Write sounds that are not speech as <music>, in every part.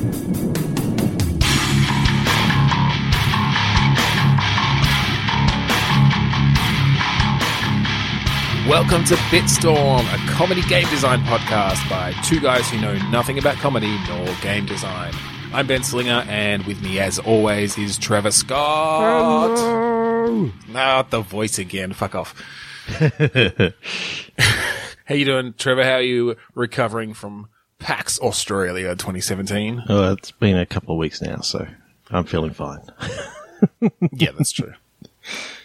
Welcome to Bitstorm, a comedy game design podcast by two guys who know nothing about comedy nor game design. I'm Ben Slinger, and with me, as always, is Trevor Scott. Hello. Not the voice again. Fuck off. <laughs> how you doing, Trevor? How are you recovering from PAX Australia 2017? Oh, it's been a couple of weeks now, so I'm feeling fine. <laughs> yeah, that's true.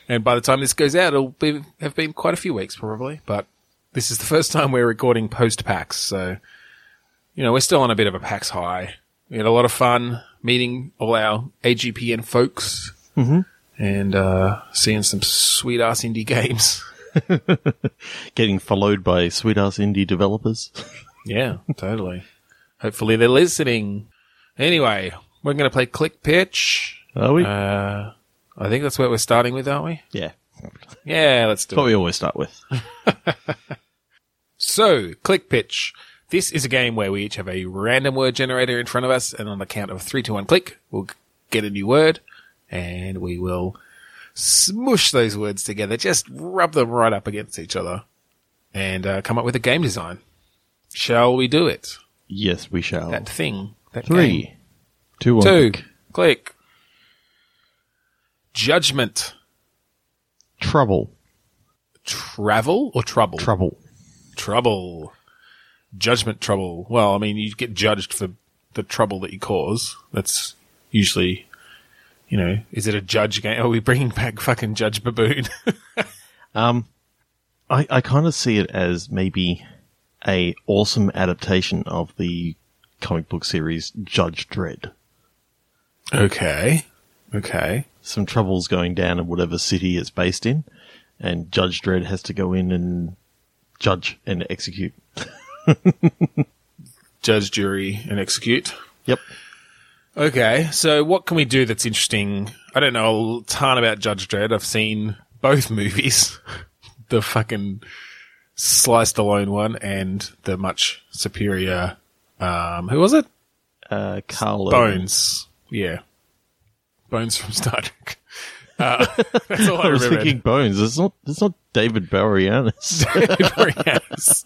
And by the time this goes out, it'll be, have been quite a few weeks probably. But this is the first time we're recording post PAX, so you know we're still on a bit of a PAX high. We had a lot of fun meeting all our AGPN folks Mm-hmm. and uh, seeing some sweet ass indie games. <laughs> Getting followed by sweet ass indie developers. <laughs> yeah, totally. Hopefully they're listening. Anyway, we're going to play Click Pitch. Are we? Uh, I think that's what we're starting with, aren't we? yeah. Yeah, let's do What it. we always start with. <laughs> So, Click Pitch. This is a game where we each have a random word generator in front of us, and on the count of three, two, one, click, we'll get a new word, and we will smush those words together, just rub them right up against each other, and uh, come up with a game design. Shall we do it? Yes, we shall. That thing. That game. Three, two, one. Two. click. Click. Judgment. Trouble. Travel or trouble? Trouble. trouble. Judgment trouble. Well, I mean, you get judged for the trouble that you cause. That's usually, you know, is it a judge game? Are we bringing back fucking Judge Baboon? <laughs> Um, I, I kind of see it as maybe a awesome adaptation of the comic book series Judge Dredd. okay. Okay. Some trouble's going down in whatever city it's based in, and Judge Dredd has to go in and judge and execute. <laughs> Judge, jury, and execute. Yep. Okay. So what can we do that's interesting? I don't know a ton about Judge Dredd. I've seen both <laughs> movies. the fucking Sly Stallone one and the much superior, um, who was it? Uh, Karl. Bones. Yeah. Bones from Star Trek. Uh, <laughs> that's all I, <laughs> I was thinking Bones. It's not. It's not David Boreanaz. <laughs> yes.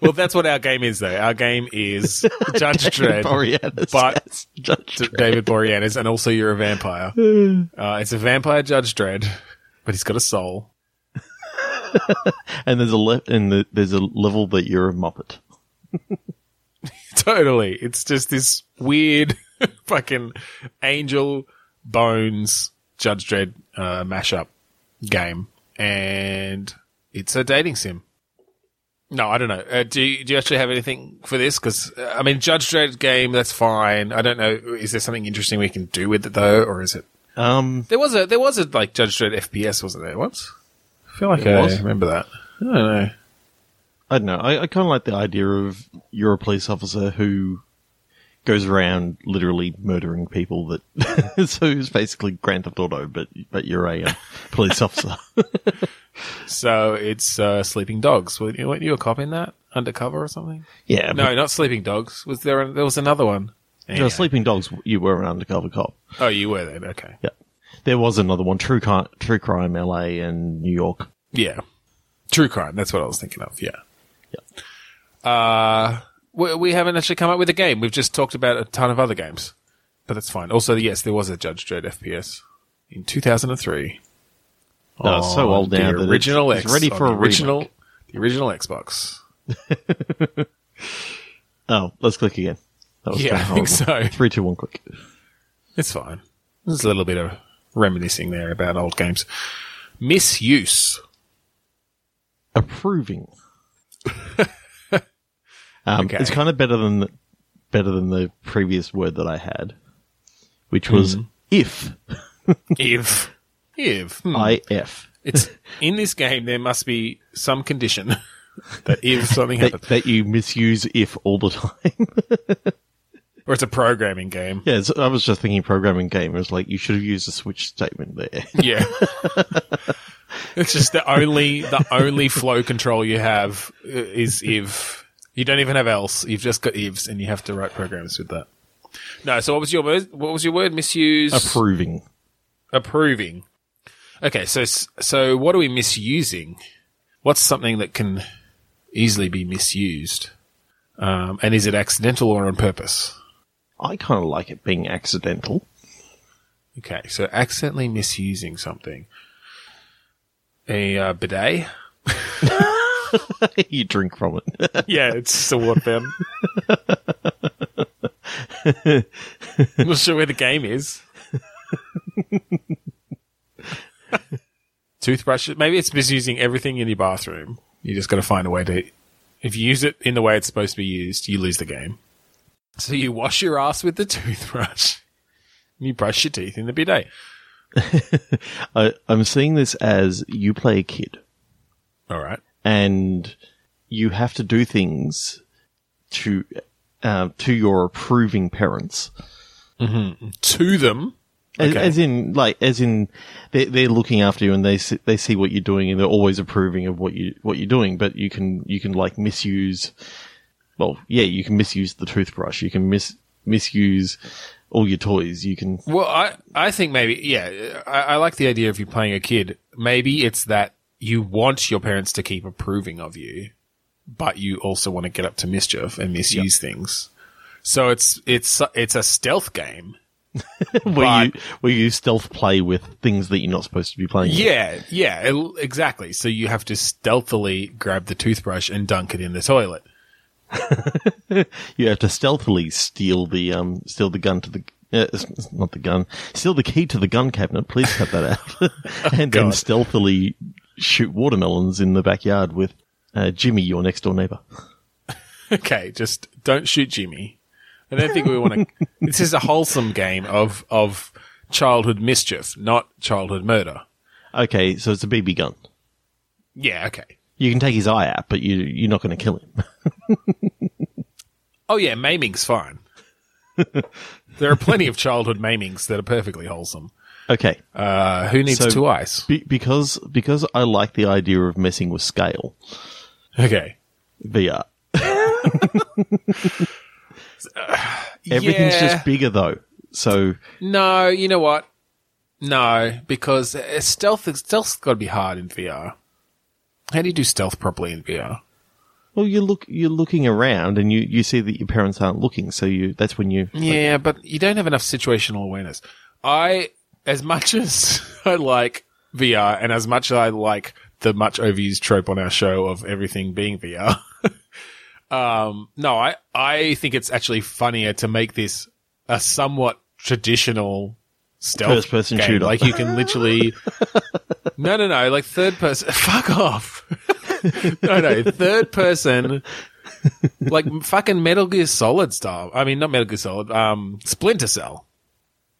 well, that's what our game is, though. Our game is Judge Dredd, Boreanaz. but yes. Judge D- Dredd. David Boreanaz, and also you're a vampire. <sighs> Uh, it's a vampire Judge Dredd, but he's got a soul. <laughs> And there's a le- and the, there's a level that you're a Muppet. <laughs> Totally. It's just this weird <laughs> fucking angel bones Judge Dredd uh, mashup game, and it's a dating sim. No, I don't know. Uh, do you, do you actually have anything for this? Because uh, I mean, Judge Dredd game, that's fine. I don't know. Is there something interesting we can do with it though, or is it? Um, There was a there was a like Judge Dredd FPS, wasn't there? Once. I feel like There I was? remember that. I don't know. I don't know. I, I kind of like the idea of you're a police officer who goes around literally murdering people. That <laughs> so it's basically Grand Theft Auto, but but you're a uh, police <laughs> officer. So it's uh, Sleeping Dogs. Weren't you, weren't you a cop in that? Undercover or something? yeah. No, not Sleeping Dogs. Was there? A, there was another one. no, Sleeping Dogs. You were an undercover cop. Oh, you were then. Okay. Yeah. There was another one, True Crime, True Crime LA and New York. Yeah. True crime. That's what I was thinking of. Yeah. Yeah. Uh, we, we haven't actually come up with a game. We've just talked about a ton of other games, but that's fine. Also, yes, there was a Judge Dredd FPS in 2003. No, it's so old now the that it's- original it's ready for the original, remake. the original Xbox. <laughs> Oh, let's click again. That was Yeah, I think so. Three, two, one, click. It's fine. There's a little bit of reminiscing there about old games. Misuse. approving. <laughs> um, Okay. It's kind of better than the, better than the previous word that I had, which was Mm-hmm. if. <laughs> If. If. Hmm. I f It's in this game. There must be some condition <laughs> that if something that, that you misuse if all the time. Or it's a programming game. yeah, I was just thinking programming game. It was like you should have used a switch statement there. <laughs> Yeah. it's just the only the only flow control you have uh, is if You don't even have else. You've just got ifs, and you have to write programs with that. No. So what was your word? What was your word? Misuse. Approving. approving. Okay. So so what are we misusing? What's something that can easily be misused? Um, and is it accidental or on purpose? I kind of like it being accidental. Okay. So accidentally misusing something. A uh, bidet. <laughs> you drink from it. <laughs> yeah, it's just a water fountain. <laughs> Not sure where the game is. Toothbrush. Maybe it's misusing everything in your bathroom. You just got to find a way to. If you use it in the way it's supposed to be used, you lose the game. So you wash your ass with the toothbrush. and You brush your teeth in the bidet. <laughs> I, I'm seeing this as you play a kid All right. and you have to do things to uh, to your approving parents. To them. As, Okay. as in, like, as in, they're, they're looking after you and they see, they see what you're doing and they're always approving of what you what you're doing. But you can you can like misuse. Well, yeah, you can misuse the toothbrush. You can mis misuse all your toys. You can. Well, I, I think maybe, yeah, I, I like the idea of you playing a kid. Maybe it's that you want your parents to keep approving of you, but you also want to get up to mischief and misuse things. So it's, it's, it's a stealth game. <laughs> where you where you stealth play with things that you're not supposed to be playing. with. Yeah, yeah, it- exactly. So you have to stealthily grab the toothbrush and dunk it in the toilet. <laughs> You have to stealthily steal the um steal the gun to the uh, not the gun steal the key to the gun cabinet. Please cut that out. <laughs> and then stealthily shoot watermelons in the backyard with uh, Jimmy, your next door neighbor. <laughs> Okay, just don't shoot Jimmy. I don't think we want to. this is a wholesome game of of childhood mischief, not childhood murder. Okay, so it's a BB gun. Yeah, okay. You can take his eye out, but you you're not going to kill him. <laughs> Oh yeah, maiming's fine. <laughs> there are plenty of childhood maimings that are perfectly wholesome. okay, Uh, who needs So- two eyes? Be- because because I like the idea of messing with scale Okay. VR. <laughs> Everything's Yeah. just bigger though. So No, you know what? No, because uh, stealth stealth's got to be hard in VR. How do you do stealth properly in VR? Well, you look, you're looking around, and you, you see that your parents aren't looking, so you that's when you. Yeah, but you don't have enough situational awareness. I, as much <laughs> as I like VR, and as much as I like the much overused trope on our show of everything being VR, <laughs> um, no, I I think it's actually funnier to make this a somewhat traditional stealth First-person game. shooter. Like you can literally, <laughs> no, no, no, like third person. Fuck off. <laughs> no, no, third person like fucking Metal Gear Solid style. I mean, not Metal Gear Solid. Um, Splinter Cell.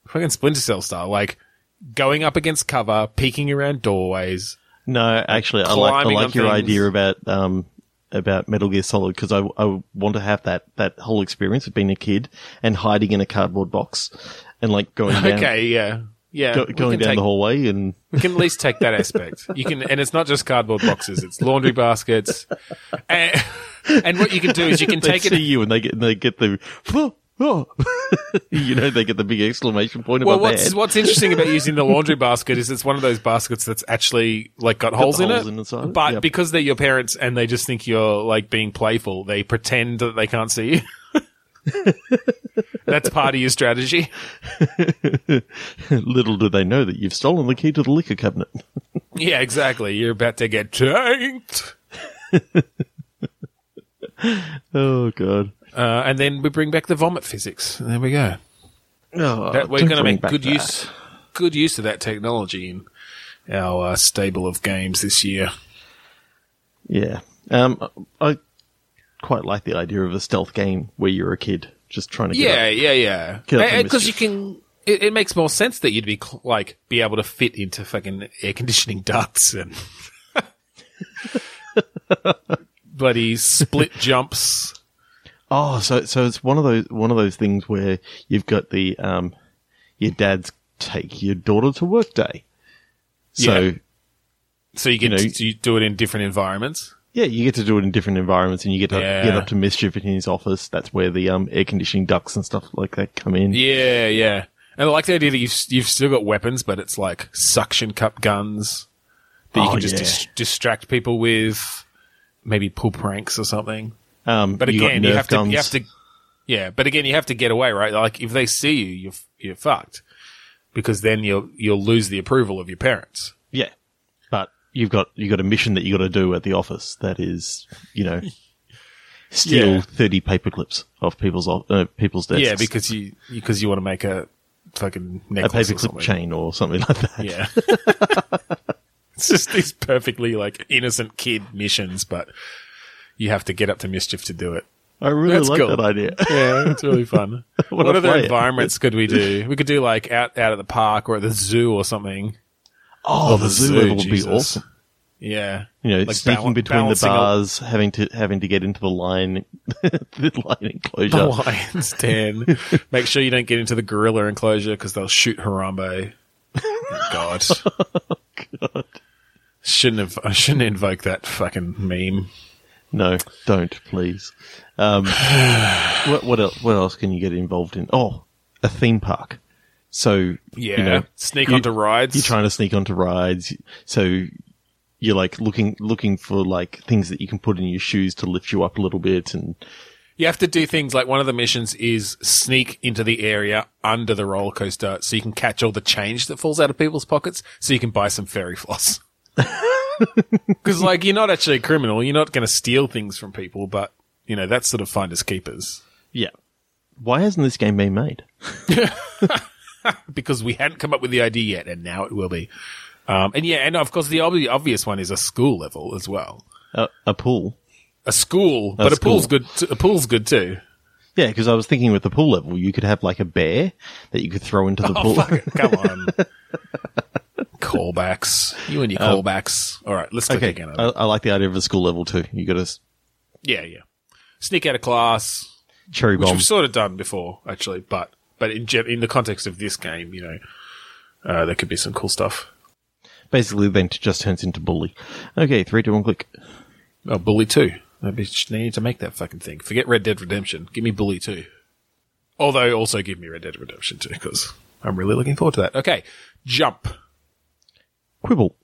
Fucking Splinter Cell style. Like going up against cover, peeking around doorways. No, actually, I like I like your things. idea about um about Metal Gear Solid because I I want to have that that whole experience of being a kid and hiding in a cardboard box and like going down <laughs> Okay, yeah, yeah. go, going down take- the hallway and We can at least take that aspect. <laughs> You can, and it's not just cardboard boxes; it's laundry baskets. And, and what you can do is you can they take see it. you and they get they get the oh, <laughs> oh. you know they get the big exclamation point Well, what's what's interesting about using the laundry basket is it's one of those baskets that's actually like got holes in holes it. in the side, but yep. because they're your parents and they just think you're like being playful, they pretend that they can't see you. <laughs> that's part of your strategy. <laughs> Little do they know that you've stolen the key to the liquor cabinet. <laughs> Yeah, exactly. You're about to get tanked. Oh god. Uh, and then we bring back the vomit physics. There we go. Oh, That, we're going to make good that. use, good use of that technology in our uh, stable of games this year. Yeah. Um, I quite like the idea of a stealth game where you're a kid just trying to get Yeah, up. yeah, yeah. Get Because you can. It, it makes more sense that you'd be cl- like be able to fit into fucking air conditioning <laughs> ducts and <laughs> bloody split <laughs> jumps. Oh, so so it's one of those one of those things where you've got the um, your dad's take your daughter to work day. So Yeah. So you can You know- you do it in different environments. Yeah, you get to do it in different environments, and you get to Yeah. get up to mischief in his office. That's where the um, air conditioning ducts and stuff like that come in. Yeah, yeah. And I like the idea that you've you've still got weapons, but it's like suction cup guns that you Oh, can just yeah. dis- distract people with, maybe pull pranks or something. Um, But you again, you Nerf have to you have to, yeah. But again, you have to get away, right? Like if they see you, you're you're fucked because then you'll you'll lose the approval of your parents. You've got you've got a mission that you got to do at the office. That is, you know, <laughs> steal Yeah. thirty paper clips off people's off- uh, people's desks. Yeah, because you because you want to make a fucking a necklace paper or chain or something like that. Yeah. <laughs> it's just these perfectly like innocent kid missions, but you have to get up to mischief to do it. I really That's like cool. that idea. <laughs> Yeah, it's really fun. What other play it. environments could we do? We could do like out out at the park or at the zoo or something. Oh, the zoo level would be awesome. Yeah. You know, Like sneaking bal- between the balancing a- bars, having to having to get into the line, <laughs> the line enclosure. The lion's den. Make sure you don't get into the gorilla enclosure because they'll shoot Harambe. <laughs> Oh, God. Shouldn't have. I shouldn't invoke that fucking meme. No, don't please. Um, <sighs> what what else, what else can you get involved in? Oh, a theme park. So Yeah. you know, Sneak you- onto rides. You're trying to sneak onto rides, so you're like looking looking for like things that you can put in your shoes to lift you up a little bit, and You have to do things like one of the missions is sneak into the area under the roller coaster so you can catch all the change that falls out of people's pockets so you can buy some fairy floss. <laughs> Because, like, you're not actually a criminal. You're not going to steal things from people, but, you know, that's sort of finders keepers. yeah. Why hasn't this game been made? <laughs> <laughs> Because we hadn't come up with the idea yet, and now it will be. Um, and yeah, and of course, the ob- obvious one is a school level as well. A, a pool. A school, but a pool's good. T- a pool's good too. Yeah, because I was thinking with the pool level, you could have like a bear that you could throw into the Oh, pool. fuck it. Come on. <laughs> callbacks. You and your callbacks. All right, let's click okay, again. I, I like the idea of a school level too. You got to yeah, yeah. Sneak out of class, cherry which bomb. we've sort of done before, actually. But but in gen- in the context of this game, you know, uh, there could be some cool stuff. Basically, then it just turns into bully. Okay, three, two, one, click. Oh, Bully Two. Maybe they need to make that fucking thing. Forget Red Dead Redemption. Give me Bully Two. Although also give me Red Dead Redemption Two because I'm really looking forward to that. Okay, jump, Quibble.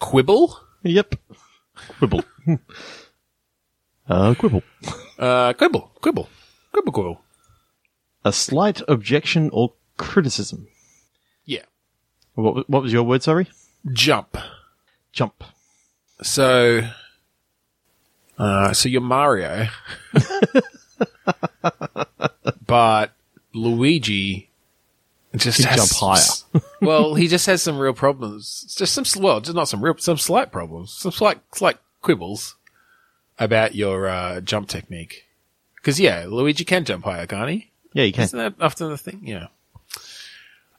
quibble, Yep. Quibble. <laughs> uh, quibble. uh, quibble, quibble, quibble, quibble. A slight objection or criticism. Yeah, What, what was your word, sorry? jump. Jump. So, uh, so you're Mario, <laughs> but Luigi just has, jump higher. <laughs> well, he just has some real problems. It's Just some, well, just not some real, some slight problems, some slight, slight quibbles about your uh, jump technique. Because yeah, Luigi can jump higher, can't he? Yeah, you can. Isn't that often the thing? Yeah.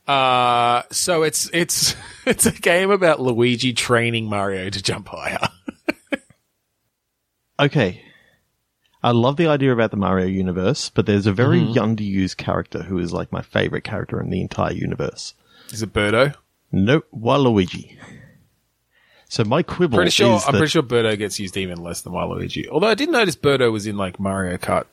Uh, so it's it's <laughs> it's a game about Luigi training Mario to jump higher. <laughs> Okay. I love the idea about the Mario universe, but there's a very Mm-hmm. underused character who is like my favorite character in the entire universe. Is it Birdo? Nope, Waluigi. So my quibble Pretty sure. is I'm that pretty sure Birdo gets used even less than Waluigi. Although I did notice Birdo was in like Mario Kart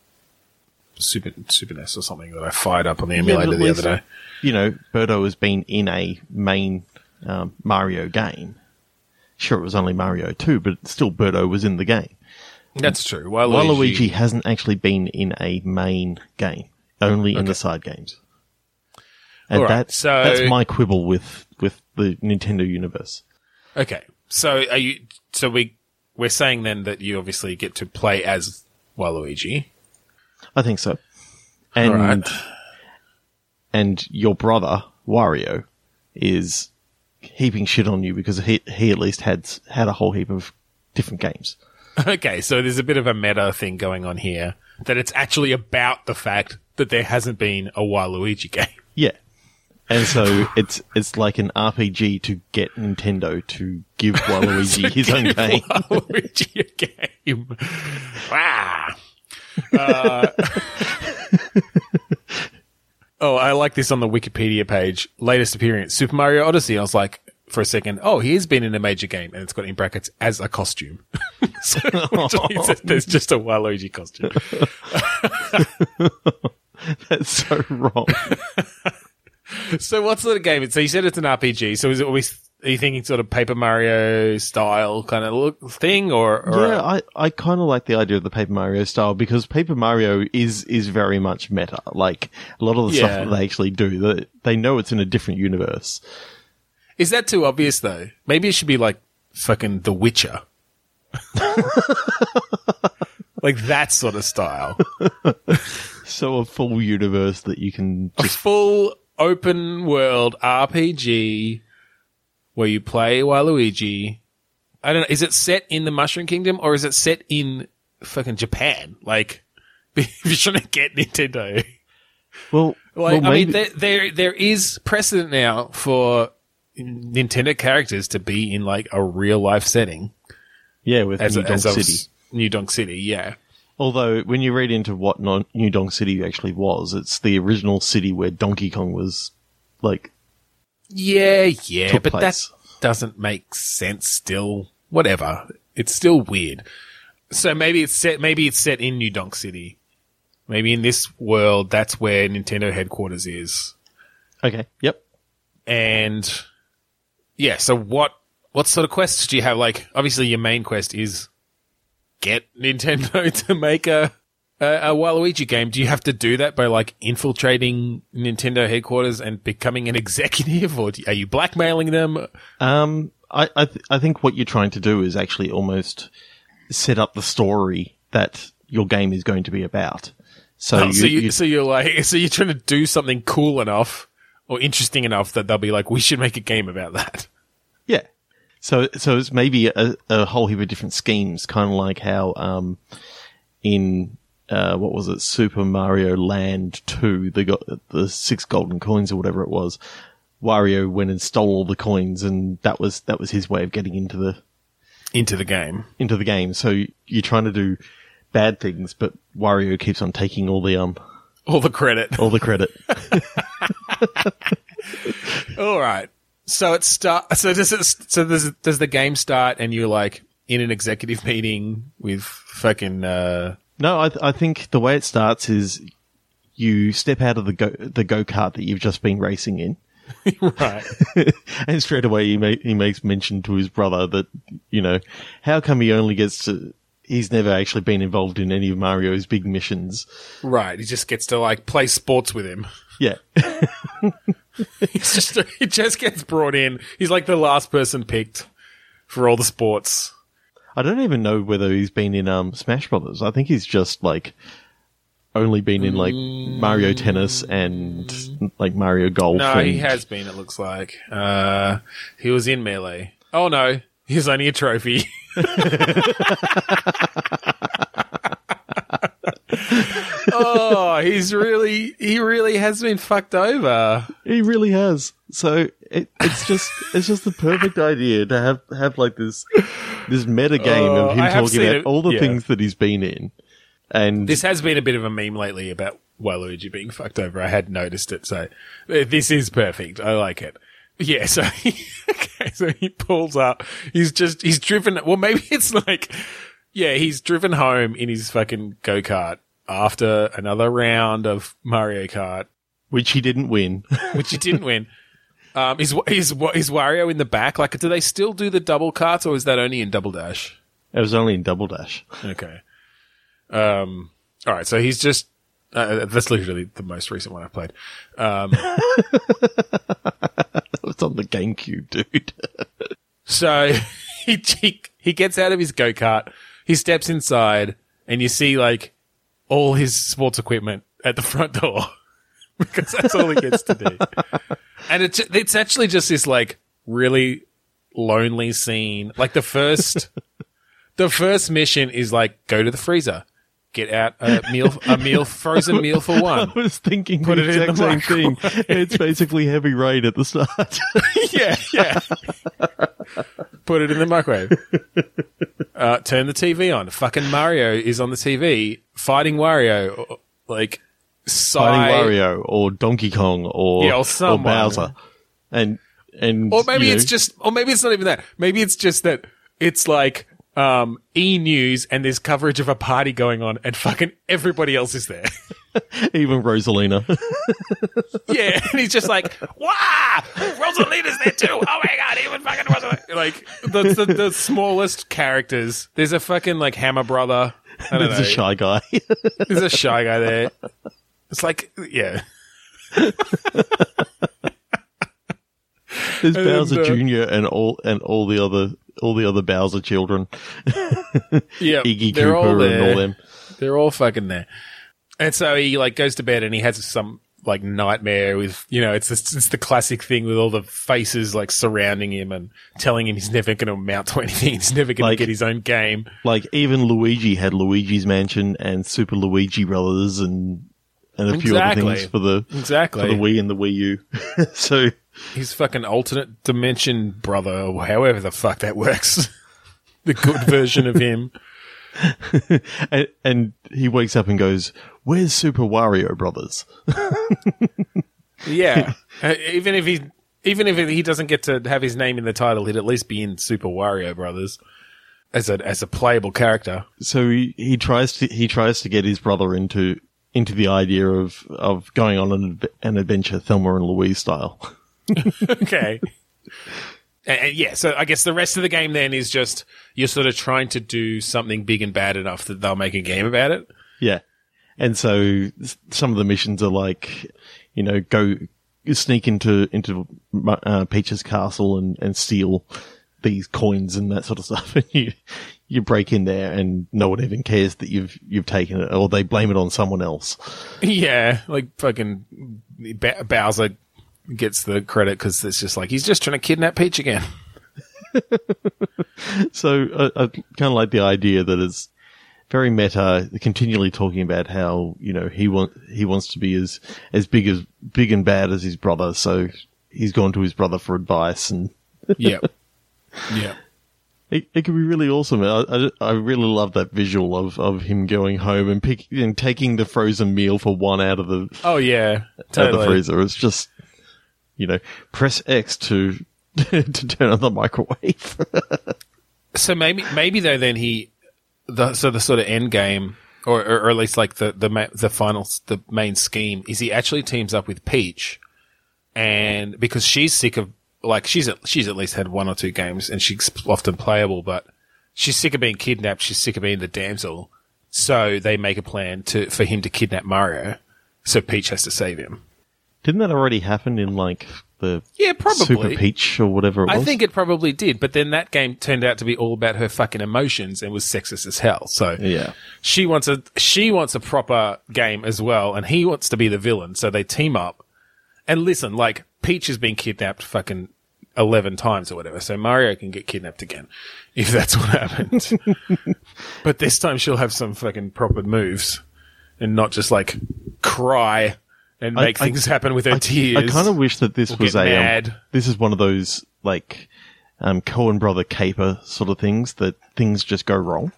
Super Super NES or something that I fired up on the emulator at the other day. You know, Birdo has been in a main um, Mario game. Sure, it was only Mario 2, but still Birdo was in the game. That's true. Waluigi. Waluigi hasn't actually been in a main game, only in the side games. And right, that's, so- that's my quibble with, with the Nintendo universe. Okay, so are you? So we we're saying then that you obviously get to play as Waluigi. I think so. And, right. and your brother, Wario, is heaping shit on you because he, he at least had, had a whole heap of different games. Okay, so there's a bit of a meta thing going on here that it's actually about the fact that there hasn't been a Waluigi game. Yeah. And so it's it's like an RPG to get Nintendo to give <laughs> Waluigi his own game. Waluigi a game. Wow. Uh, <laughs> oh, I like this on the Wikipedia page. Latest appearance, Super Mario Odyssey. I was like, for a second, oh, he has been in a major game, and it's got in brackets as a costume. <laughs> so, <laughs> means there's just a Waluigi costume. That's so wrong. So what sort of game? So you said it's an RPG. So is it always? Are you thinking sort of Paper Mario style kind of look thing, or, or yeah, I, I kind of like the idea of the Paper Mario style because Paper Mario is is very much meta. Like a lot of the Yeah. stuff that they actually do, they, they know it's in a different universe. is that too obvious though? Maybe it should be like fucking The Witcher, <laughs> like that sort of style. <laughs> So a full universe that you can a just full open world RPG where you play Waluigi. I don't know. Is it set in the Mushroom Kingdom or is it set in fucking Japan? Like, <laughs> if you're trying to get Nintendo. well, Like, well I mean, there, there there is precedent now for Nintendo characters to be in like a real life setting yeah, with as, New a, Donk City. New Donk City. Yeah, Although when you read into what non- New Donk City actually was, it's the original city where Donkey Kong was like yeah, yeah. But place. that doesn't make sense. Still, whatever. It's still weird. So maybe it's set. Maybe it's set in New Donk City. Maybe in this world, that's where Nintendo headquarters is. okay, yep. And yeah, so what what sort of quests do you have? Like, obviously, your main quest is get Nintendo <laughs> to make a a, a Waluigi game. Do you have to do that by like infiltrating Nintendo headquarters and becoming an <laughs> executive, or do, are you blackmailing them? Um, I I, th- I think what you're trying to do is actually almost set up the story that your game is going to be about. So, Oh, you, so you, you- so you're like, <laughs> so you're trying to do something cool enough or interesting enough that they'll be like, we should make a game about that. So so it's maybe a, a whole heap of different schemes, kind of like how um in uh, what was it, Super Mario Land Two, they got the six golden coins or whatever it was. Wario went and stole all the coins, and that was that was his way of getting into the Into the game. into the game. So you're trying to do bad things, but Wario keeps on taking all the um All the credit. all the credit. <laughs> All right. So it start. So does it? So does does the game start and you're like in an executive <laughs> meeting with fucking uh, no, I th- I think the way it starts is you step out of the go the go kart that you've just been racing in. <laughs> right? <laughs> and straight away he, ma- he makes mention to his brother that you know how come he only gets to he's never actually been involved in any of Mario's big missions. right. He just gets to like play sports with him. Yeah, <laughs> He's just he just gets brought in. He's like the last person picked for all the sports. I don't even know whether he's been in um Smash Brothers. I think he's just like only been in like Mario Tennis and like Mario Golf. No, and, he has been. It looks like uh, he was in melee. Oh no, he's only a trophy. <laughs> <laughs> <laughs> oh, he's really he really has been fucked over. He really has. So it, it's just it's just the perfect idea to have have like this this meta game Oh, of him I talking about it- all the yeah. things that he's been in, and This has been a bit of a meme lately about Waluigi being fucked over. I had noticed it, so uh, this is perfect. I like it. Yeah, so he, <laughs> okay, so he pulls up. He's just he's driven. Well, maybe it's like, yeah, he's driven home in his fucking go kart after another round of Mario Kart, which he didn't win. <laughs> which he didn't win. Um, is is is Wario in the back? Like, do they still do the double carts, or is that only in Double Dash? it was only in Double Dash. Okay. Um. All right. So he's just. Uh, that's literally the most recent one I played. Um, <laughs> It's on the GameCube, dude. <laughs> so he, he he gets out of his go kart. He steps inside, and you see like all his sports equipment at the <laughs> front door because that's all he gets to do. And it's it's actually just this like really lonely scene. Like the first <laughs> the first mission is like go to the freezer, get out a meal a meal <laughs> frozen meal for one. I was thinking Put the it in exact the same thing. It's basically heavy rain at the start. <laughs> yeah, yeah. Put it in the microwave. Uh, turn the TV on. Fucking Mario is on the TV fighting Wario. Like, Fighting Sai- Wario or Donkey Kong or, Yeah, or or. Bowser. And and Or maybe it's know, just, or maybe it's not even that. Maybe it's just that it's like um, E News and there's coverage of a party going on, and fucking everybody else is there. <laughs> even Rosalina. yeah, and he's just like, "Wow, Rosalina's there too! Oh my god, even fucking Rosalina!" Like the, the the smallest characters. There's a fucking like Hammer brother. I don't There's know. a shy guy. <laughs> There's a shy guy there. It's like, yeah, There's And, Bowser uh, Jr. and all and all the other all the other Bowser children, <laughs> yeah. Iggy they're all Koopa and all them. They're all fucking there. And so he like goes to bed and he has some like nightmare with you know it's this, it's the classic thing with all the faces like surrounding him and telling him he's never going to amount to <laughs> anything. He's never going Like- to get his own game. Like even Luigi had Luigi's Mansion and Super Luigi Brothers and and a few other things for the Exactly. for the Wii and the Wii U. <laughs> so His fucking alternate dimension brother, or however the fuck that works. <laughs> the good version of him. <laughs> and, and he wakes up and goes, "Where's Super Wario Brothers?" Yeah. <laughs> Uh, even if he even if he doesn't get to have his name in the title, he'd at least be in Super Wario Brothers as a as a playable character. So he, he tries to he tries to get his brother into into the idea of of going on an, an adventure, Thelma and Louise style. <laughs> okay. And, and yeah, so I guess the rest of the game then is just you're sort of trying to do something big and bad enough that they'll make a game about it. Yeah. And so some of the missions are like, you know, go sneak into into uh, Peach's castle and, and steal these coins and that sort of <laughs> stuff. And you you break in there and no one even cares that you've you've taken it, or they blame it on someone else. <laughs> Yeah, like fucking Bowser gets the credit because it's just like he's just trying to kidnap Peach again. <laughs> So uh, I, kind of like the idea that it's very meta, continually talking about how you know he want he wants to be as as big as big and bad as his brother. So he's gone to his brother for advice and. <laughs> yeah, yep. It, it could be really awesome. I, I, I really love that visual of, of him going home and pick and taking the frozen meal for one out of the Oh yeah, out of the freezer. It's just you know press X to <laughs> to turn on the microwave. So maybe maybe though then he the so the sort of end game or or, at least like the the the final the main scheme is he actually teams up with Peach. And because she's sick of like she's at, she's at least had one or two games and she's often playable but she's sick of being kidnapped. She's sick of being the damsel. So they make a plan to for him to kidnap Mario. So Peach has to save him Didn't that already happen in like the yeah probably Super Peach or whatever it was? I think it probably did, but then that game turned out to be all about her fucking emotions and was sexist as hell. So Yeah. she wants a she wants a proper game as well, and he wants to be the villain. So they team up. And listen, like Peach has been kidnapped fucking eleven times or whatever, so Mario can get kidnapped again <laughs> if that's what happens. <laughs> but this time she'll have some fucking proper moves and not just like cry and make I- things happen with her I, tears. I kind of wish that this was a um, this is one of those like um Coen brother caper sort of things that things just go wrong.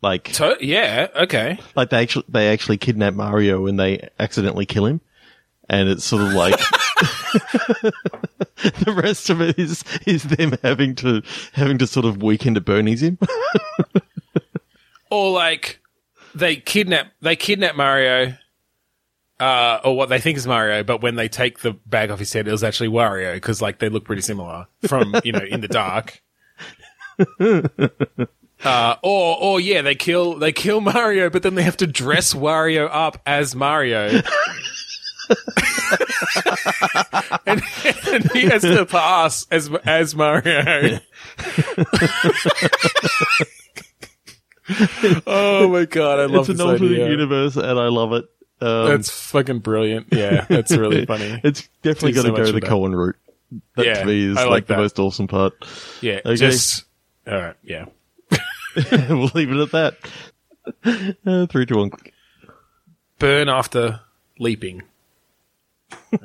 Like To- yeah, okay. like they actually they actually kidnap Mario and they accidentally kill him, and it's sort of like <laughs> <laughs> the rest of it is is them having to having to sort of weekend at Bernie's him. <laughs> or like they kidnap they kidnap Mario, uh, or what they think is Mario, but when they take the bag off his head, it was actually Wario because like they look pretty similar from you know in the dark. <laughs> Uh, or or yeah, they kill they kill Mario, but then they have to dress Wario up as Mario. <laughs> and, and he has to pass as as Mario. <laughs> oh my god, I love it's an alternate idea. universe, and I love it. Um, That's fucking brilliant. <laughs> Yeah, that's really funny. it's definitely got to so go the. Coen route. That Yeah, to me is I like, like the most awesome part. Yeah, Okay. just all right. Yeah, <laughs> we'll leave it at that. Uh, three, two, one. burn after leaping. <laughs>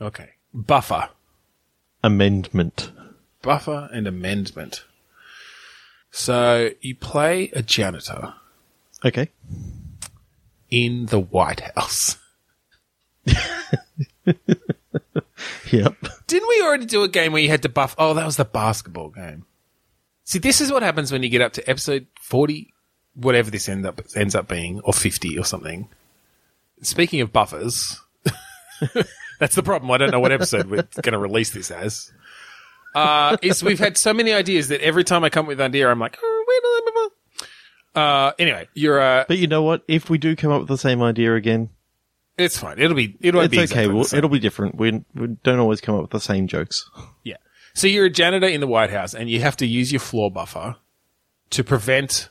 okay, buffer, Amendment. buffer, and amendment. So you play a janitor Okay. in the White House. <laughs> Yep. Didn't we already do a game where you had to buff? Oh, that was the basketball game. See, this is what happens when you get up to episode 40, whatever this end up, ends up being, or 50 or something. Speaking of buffers, <laughs> that's the problem. I don't know what episode we're going to release this as. Uh, is we've had so many ideas that every time I come up with an idea, I'm like, oh, wait a minute. Uh, anyway, you're, uh, But you know what? If we do come up with the same idea again, it's fine. It'll be, it won't it's be okay. exactly We'll, it'll be different. We, we don't always come up with the same jokes. Yeah. So you're a janitor in the White House and you have to use your floor buffer to prevent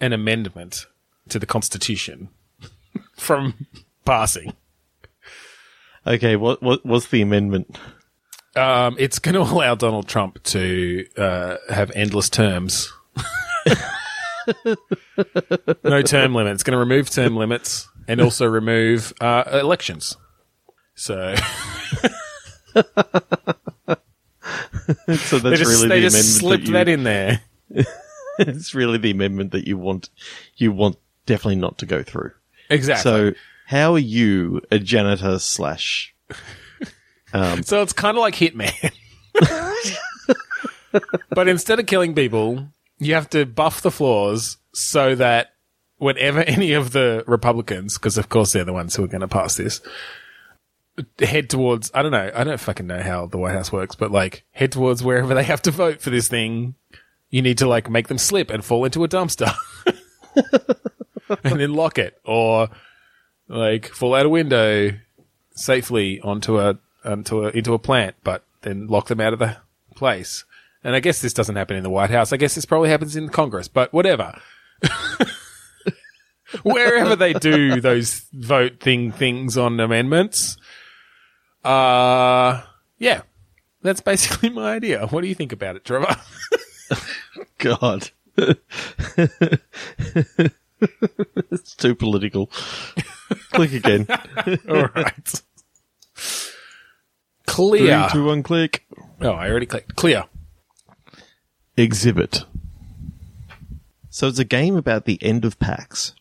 an amendment to the Constitution <laughs> from passing. Okay, what, what what's the amendment? Um, it's going <laughs> to allow Donald Trump to uh, have endless terms. <laughs> no term limit. It's going to remove term limits and also remove uh, elections. So <laughs> So they that's just, really they the just slipped that, that, in there. It's really the amendment that you want. You want definitely not to go through. Exactly. So, how are you a janitor slash? Um, so it's kind of like Hitman. <laughs> but instead of killing people, you have to buff the floors so that whenever <laughs> any of the Republicans, because of course they're the ones who are going to pass this, head towards, I don't know, I don't fucking know how the White House works, but like head towards wherever they have to vote for this thing, you need to like make them slip and fall into a dumpster <laughs> and then lock it or like fall out a window safely onto a onto a into a plant, but then lock them out of the place. And I guess this doesn't happen in the White House. I guess this probably happens in Congress, but whatever. <laughs> Wherever they do those vote thing things on amendments, uh, yeah, that's basically my idea. What do you think about it, Trevor? <laughs> God, <laughs> it's too political. Click again. All right. Clear. Three, two, one, click. Oh, I already clicked. Clear. Exhibit. So it's a game about the end of PAX,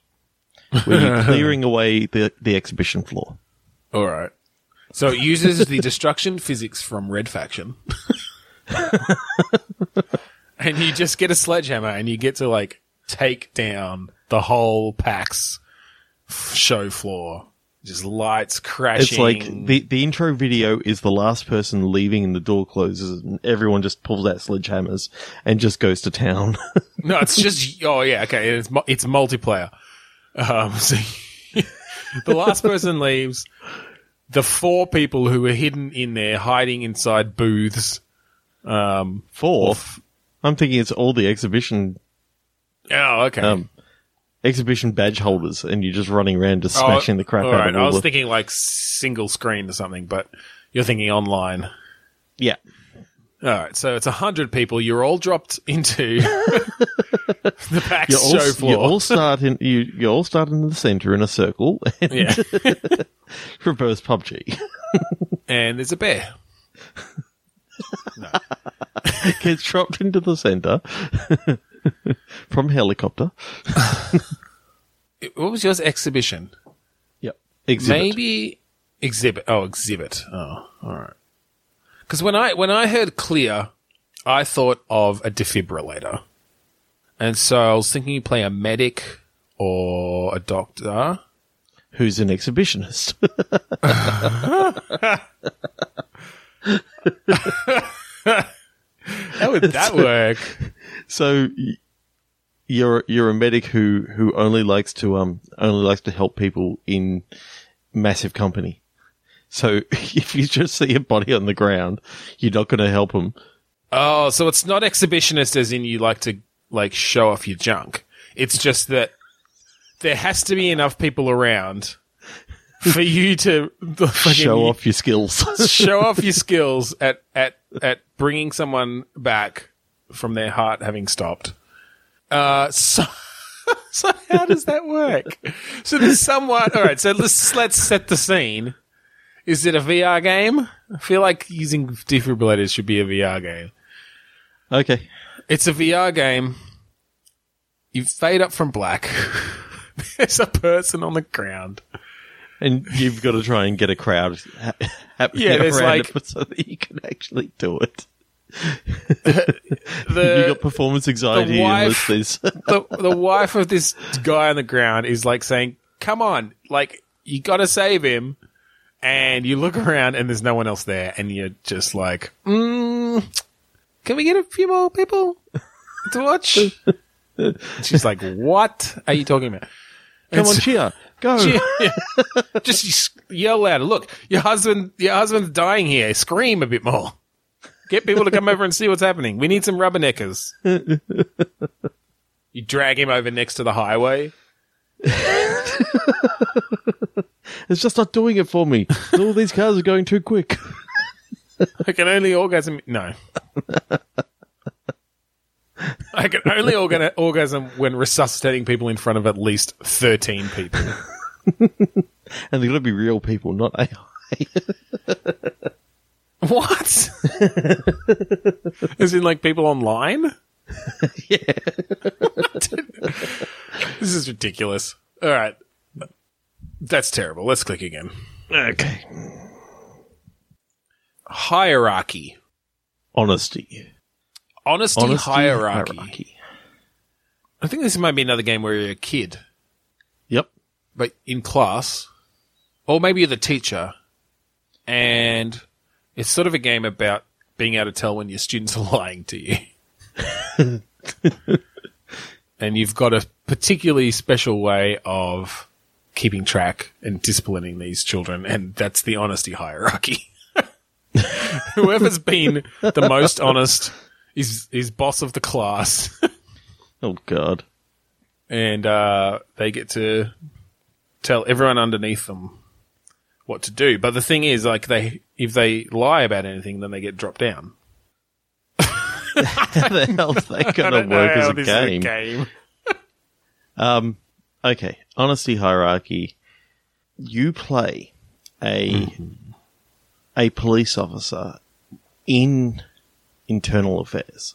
where you're <laughs> clearing away the the exhibition floor. All right. So it uses the destruction physics from Red Faction. <laughs> and you just get a sledgehammer and you get to like take down the whole PAX show floor. Just lights crashing. It's like the the intro video is the last person leaving and the door closes and everyone just pulls out sledgehammers and just goes to town. <laughs> No, it's just oh yeah, okay. It's it's multiplayer. Um, <laughs> so <laughs> the last person leaves. The four people who are hidden in there, hiding inside booths. Um, Fourth, I'm thinking it's all the exhibition oh, okay. um exhibition badge holders and you're just running around just oh, smashing the crap out right. of all I was the thinking like single screen or something, but you're thinking online. Yeah. All right, so it's a hundred people. You're all dropped into <laughs> the PAX You all, show floor. you all start in you you all start in the center in a circle and yeah, <laughs> reverse PUBG. and there's a bear. <laughs> No. Gets dropped into the center <laughs> from helicopter. <laughs> What was yours? Exhibition. Yep. Exhibit. Maybe exhibit. Oh, exhibit. Oh, all right. Because when I when I heard clear, I thought of a defibrillator, and so I was thinking you play a medic or a doctor. Who's an exhibitionist? <laughs> How would that work? So you're you're a medic who who only likes to um only likes to help people in massive company. So <laughs> if you just see a body on the ground, you're not going to help them. Oh, so it's not exhibitionist as in you like to like show off your junk. It's just that there has to be enough people around for you to <laughs> Show off your skills. <laughs> show off your skills at at at bringing someone back from their heart having stopped. Uh, so <laughs> so how does that work? So there's someone. All right, so let's let's set the scene. Is it a VR game? I feel like using defibrillators should be a VR game. okay. It's a VR game. You fade up from black. <laughs> there's a person on the ground. and you've got to try and get a crowd ha- happy Yeah, there's around like- it so that you can actually do it. The, you got performance anxiety wife- unless there's <laughs> the the wife of this guy on the ground is like saying, "Come on, like you got to save him." And you look around and there's no one else there, and you're just like, mm, "Can we get a few more people to watch?" She's like, "What are you talking about?" come on It's- cheer go <laughs> Yeah. Just yell louder. Look, your husband, your husband's dying here. Scream a bit more. Get people to come over and see what's happening. We need some rubberneckers. <laughs> you drag him over next to the highway. <laughs> it's just not doing it for me all these cars are going too quick I can only orgasm. No. I can only orgasm when resuscitating people in front of at least 13 people. <laughs> and they're going to be real people not AI <laughs> What? Is in like people online? <laughs> yeah This is ridiculous. All right. That's terrible. Let's click again. okay Hierarchy. honesty Honesty, honesty hierarchy. I think this might be another game where you're a kid, yep but in class, or maybe you're the teacher, and it's sort of a game about being able to tell when your students are lying to you. <laughs> and you've got a particularly special way of keeping track and disciplining these children, and that's the honesty hierarchy. <laughs> Whoever's been the most honest is is boss of the class, <laughs> oh god and uh, they get to tell everyone underneath them what to do. But the thing is, like they if they lie about anything, then they get dropped down. how the hell's that <laughs> going to work as a game a game. <laughs> Um, okay, honesty hierarchy. You play a a police officer in internal affairs.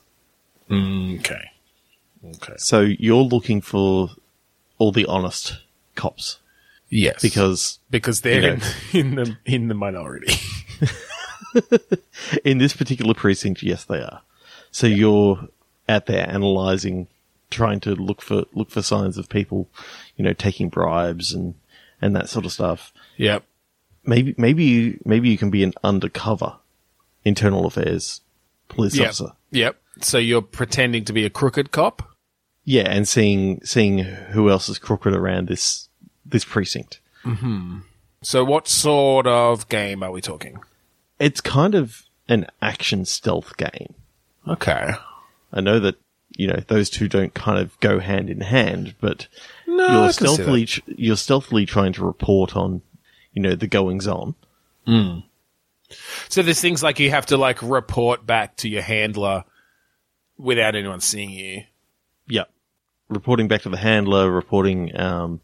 Okay. Okay. So you're looking for all the honest cops Yes. because because they're you know. in, <laughs> in the in the minority. <laughs> in this particular precinct, yes, they are. So you're out there analyzing, trying to look for look for signs of people, you know, taking bribes and and that sort of stuff. yep. maybe maybe you maybe you can be an undercover internal affairs police Yep. officer. Yep. So you're pretending to be a crooked cop. Yeah, and seeing seeing who else is crooked around this this precinct. So what sort of game are we talking? It's kind of an action stealth game. Okay. I know that you know those two don't kind of go hand in hand, but No, you're can see that. stealthily tr- you're stealthily trying to report on you know the goings on. So there's things like you have to like report back to your handler without anyone seeing you. Yep. Reporting back to the handler, reporting um,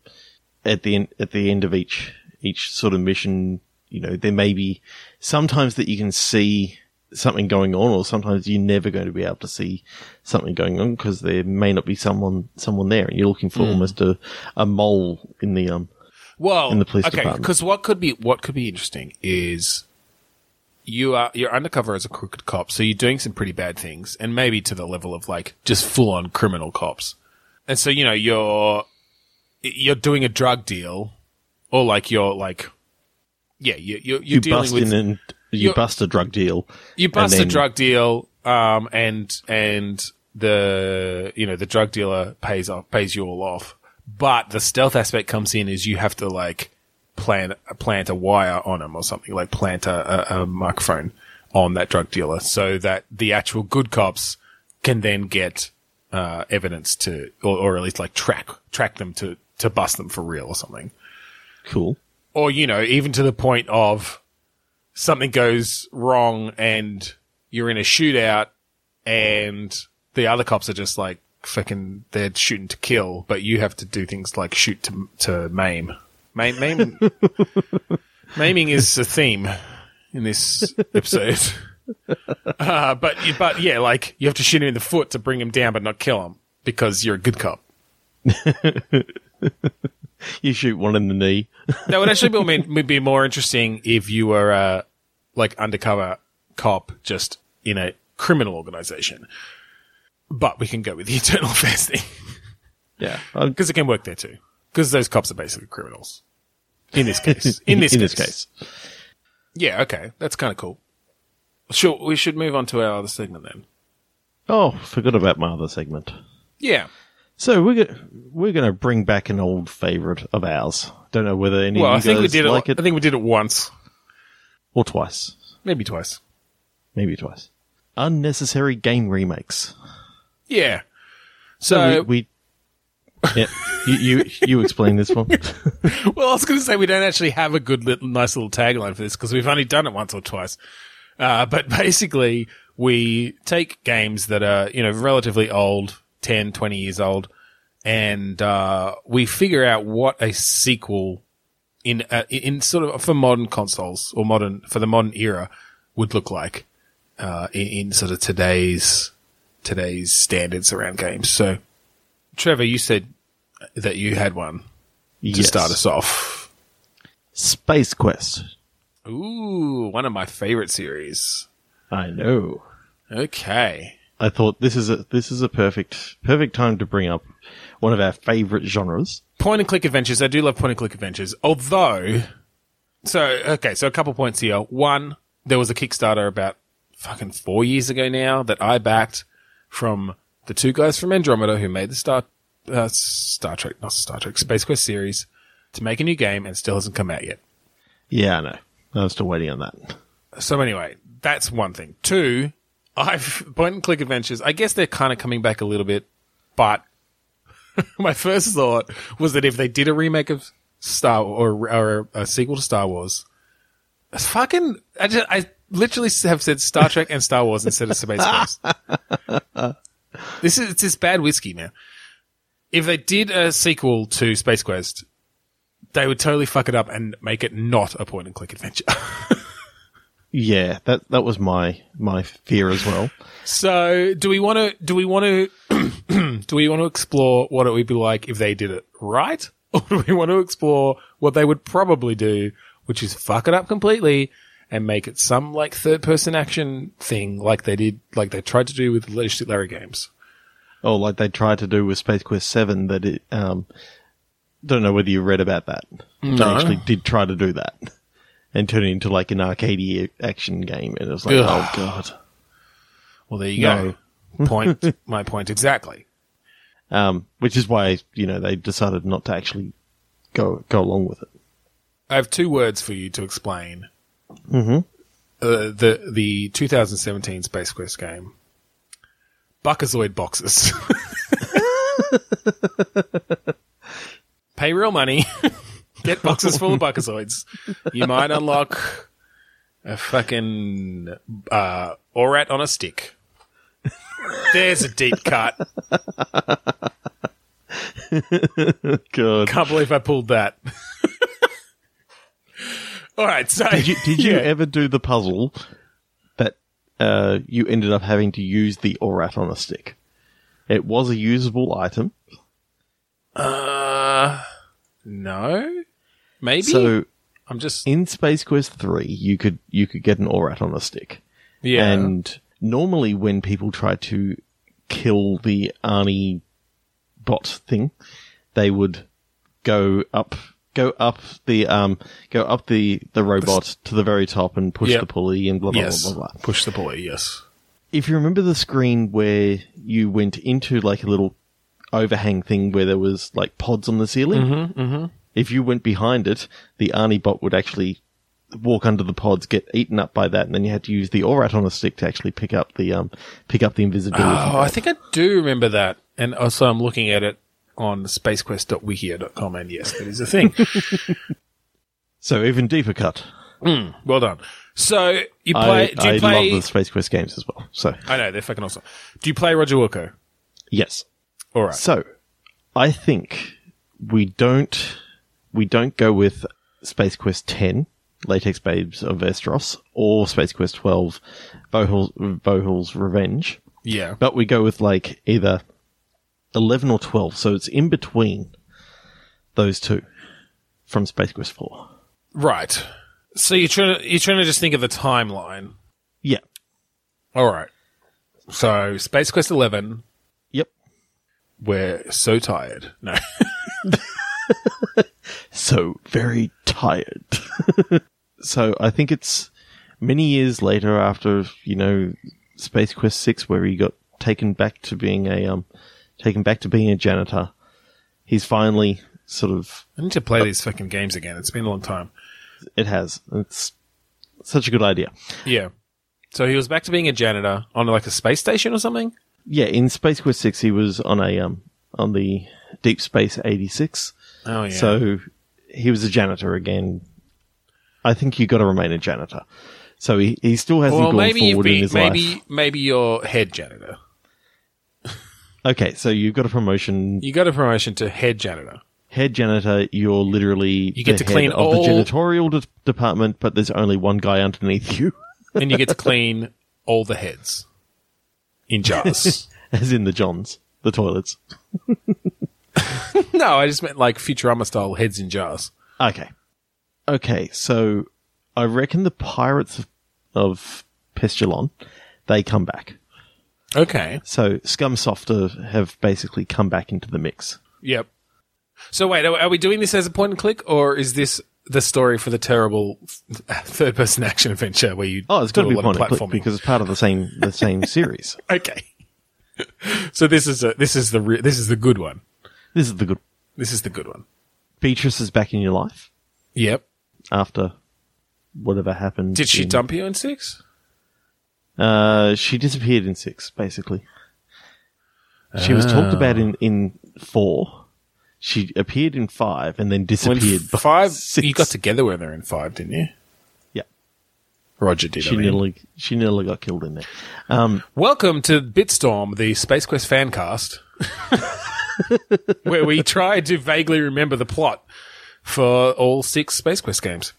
at the end, at the end of each each sort of mission. You know, there may be sometimes that you can see something going on, or sometimes you're never going to be able to see something going on because there may not be someone someone there, and you're looking for almost a, a mole in the um. Well, In the police okay, because what could be what could be interesting is you are you're undercover as a crooked cop, so you're doing some pretty bad things, and maybe to the level of like just full on criminal cops. And so you know you're you're doing a drug deal, or like you're like yeah you you're, you're You dealing bust with in and you bust a drug deal. you bust and a drug deal, um, and and the you know the drug dealer pays off pays you all off, but the stealth aspect comes in is you have to like plant plant a wire on him or something like plant a, a, a microphone on that drug dealer so that the actual good cops can then get uh, evidence to or, or at least like track track them to to bust them for real or something. Cool. or you know even to the point of something goes wrong and you're in a shootout and the other cops are just like fucking they're shooting to kill but you have to do things like shoot to to maim. Maim, maim <laughs> maiming is a theme in this episode <laughs> uh, but but yeah like you have to shoot him in the foot to bring him down but not kill him because you're a good cop <laughs> You shoot one in the knee. <laughs> That would actually be, would be more interesting if you were a like undercover cop just in a criminal organization. But we can go with the <laughs> eternal affairs thing Yeah. Because it can work there too. Because those cops are basically criminals. In this case, in this in case. this case. yeah, okay, that's kind of cool. Sure, we should move on to our other segment then. Oh, forgot about my other segment. Yeah, So we're go- we're going to bring back an old favorite of ours. Don't know whether any well, I of you think we did like it. it, I think we did it once, or twice, maybe twice. maybe twice. Unnecessary game remakes. Yeah. So, we, we <laughs> yeah, you, you you explain this one. <laughs> well, I was going to say we don't actually have a good, little, nice little tagline for this because we've only done it once or twice. Uh, but <laughs> basically, we take games that are, you know, relatively old, 10, 20 years old, and, uh, we figure out what a sequel in, uh, in sort of for modern consoles or modern, for the modern era would look like, uh, in, in sort of today's, today's standards around games. So, Trevor, you said that you had one to Yes. start us off. Space Quest. Ooh, one of my favorite series. I know. Okay. I thought this is a this is a perfect perfect time to bring up one of our favorite genres. Point and click adventures. I do love point and click adventures. Although, so, okay, so a couple points here. One, there was a Kickstarter about fucking four years ago now that I backed from the two guys from Andromeda who made the Star, uh, Star Trek, not Star Trek, Space Quest series to make a new game and still hasn't come out yet. Yeah, I know. I'm still waiting on that. So anyway, that's one thing. Two, I've <laughs> point and click adventures. I guess they're kind of coming back a little bit, but <laughs> my first thought was that if they did a remake of Star or or a sequel to Star Wars, it's fucking I just I literally have said Star Trek and Star Wars instead of Space Quest. <laughs> this is it's this bad whiskey, man. If they did a sequel to Space Quest, they would totally fuck it up and make it not a point and click adventure. <laughs> Yeah, that that was my my fear as well. So, do we want to? Do we want <clears throat> to? do we want to explore what it would be like if they did it right, <laughs> or do we want to explore what they would probably do, which is fuck it up completely and make it some like third-person action thing, like they did, like they tried to do with the Leisure Larry games. Oh, like they tried to do with Space Quest Seven. That it um, don't know whether you read about that. No. They actually did try to do that and turn it into like an arcade action game, and it was like, Ugh. oh god. Well, there you No. go. Point. <laughs> my point exactly. Um, which is why you know they decided not to actually go go along with it. I have two words for you to explain. Mm-hmm. Uh, the the 2017 Space Quest game. Buckazoid boxes. <laughs> <laughs> Pay real money. <laughs> Get boxes full of Buckazoids. You might unlock a fucking uh, Orat on a stick. There's a deep cut. God, Can't believe I pulled that. <laughs> All right, so did you did you Yeah. ever do the puzzle that uh, you ended up having to use the Orat on a stick? It was a usable item, Uh, no, maybe. so I'm just in Space Quest Three, you could you could get an Orat on a stick. yeah. And normally, when people try to kill the Arnie bot thing, they would go up, go up the um, go up the the robot to the very top and push Yep. the pulley and blah blah yes, blah blah blah. push the pulley. Yes. If you remember the screen where you went into like a little overhang thing where there was like pods on the ceiling, Mm-hmm, if you went behind it, the Arnie bot would actually walk under the pods, get eaten up by that, and then you had to use the Orat on a stick to actually pick up the um pick up the invisibility. Oh, I think I do remember that, and also I'm looking at it on spacequest.wikia.com, and yes, that is a thing. <laughs> So even deeper cut. well done. So you play? I, do you I play? love the Space Quest games as well. So I know they're fucking awesome. Do you play Roger Wilco? yes. All right. So I think we don't we don't go with Space Quest ten, Latex Babes of Estros, or Space Quest twelve, Vohaul's, Vohaul's Revenge. yeah. but we go with like either 11 or 12 so it's in between those two from Space Quest 4. Right. So you're trying to, you're trying to just think of the timeline. Yeah. All right. So Space Quest 11, Yep. We're so tired. No. <laughs> So very tired. <laughs> so I think it's many years later after, you know, Space Quest 6 where he got taken back to being a, um, taken back to being a janitor. He's finally sort of, I need to play these fucking games again. It's been a long time. it has, it's such a good idea. Yeah. So he was back to being a janitor on like a space station or something? Yeah, in Space Quest 6 he was on a, um, on the DeepShip 86. Oh, yeah. So he was a janitor again. I think you got to remain a janitor. So he, he still hasn't well, gone maybe forward in his maybe, life. maybe you're head janitor. Okay, so you've got a promotion. You got a promotion to head janitor. Head janitor, you're literally You get the to clean of all- the janitorial de- department, but there's only one guy underneath you, and you get to <laughs> clean all the heads in jars. <laughs> as in the Johns, the toilets. <laughs> no, I just meant like Futurama style heads in jars. Okay. Okay, so I reckon the pirates of, of Pestulon, they come back. Okay. So Scumsofter have basically come back into the mix. Yep. So wait, are are we doing this as a point and click, or is this the story for the terrible third person action adventure where you? Oh, it's got to be a lot of point and click platforming? because it's part of the same the same <laughs> series. okay. so this is a this is the re- this is the good one. This is the good. This is the good one. Beatrice is back in your life Yep. after whatever happened. Did she in- dump you in six? Uh, she disappeared in six, basically. She was talked about in in four. She appeared in five and then disappeared. f- five, six. you got together with her in five, didn't you? Yeah, Roger did. she I mean. nearly she nearly got killed in there. Um, Welcome to Bitstorm, the Space Quest fan cast, <laughs> where we try to vaguely remember the plot for all six Space Quest games.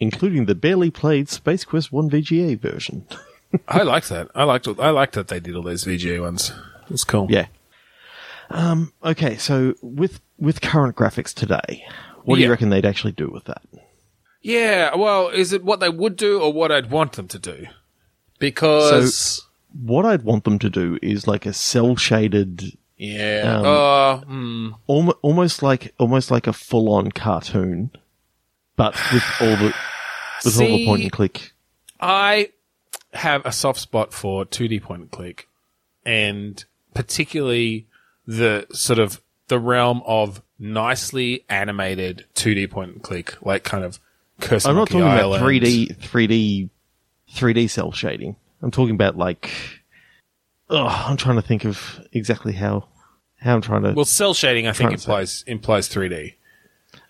including the barely played Space Quest One VGA version. <laughs> I liked that. I liked. I liked that they did all those VGA ones. It was cool. Yeah. Um, okay, so with with current graphics today, what do Yeah. you reckon they'd actually do with that? Yeah. Well, is it what they would do or what I'd want them to do? Because What I'd want them to do is like a cell shaded, yeah. Um, uh, hmm. almo- almost like almost like a full on cartoon, but with all the with all the See- and click. I have a soft spot for 2D point and click, and particularly the sort of the realm of nicely animated 2D point and click, like kind of Curse I'm not talking about 3D, 3D, 3D cell shading. I'm talking about like. Oh, I'm trying to think of exactly how how I'm trying to. Well, cell shading, I think to say. implies implies 3D.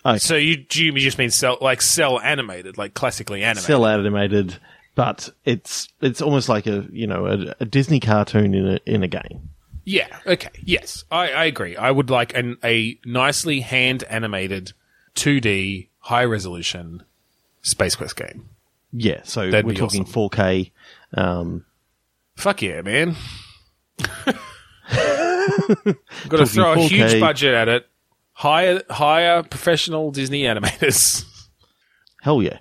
Okay. So you do you just mean cell like cell animated, like classically animated? cell animated, but it's it's almost like a you know a, a Disney cartoon in a in a game. Yeah. Okay. Yes, I, I agree. I would like an, a nicely hand animated 2D high resolution Space Quest game. Yeah, so That'd we're be talking awesome. 4K. Um, Fuck yeah, man. <laughs> Got to throw a 4K. huge budget at it. Hire hire professional Disney animators. <laughs> hell yeah,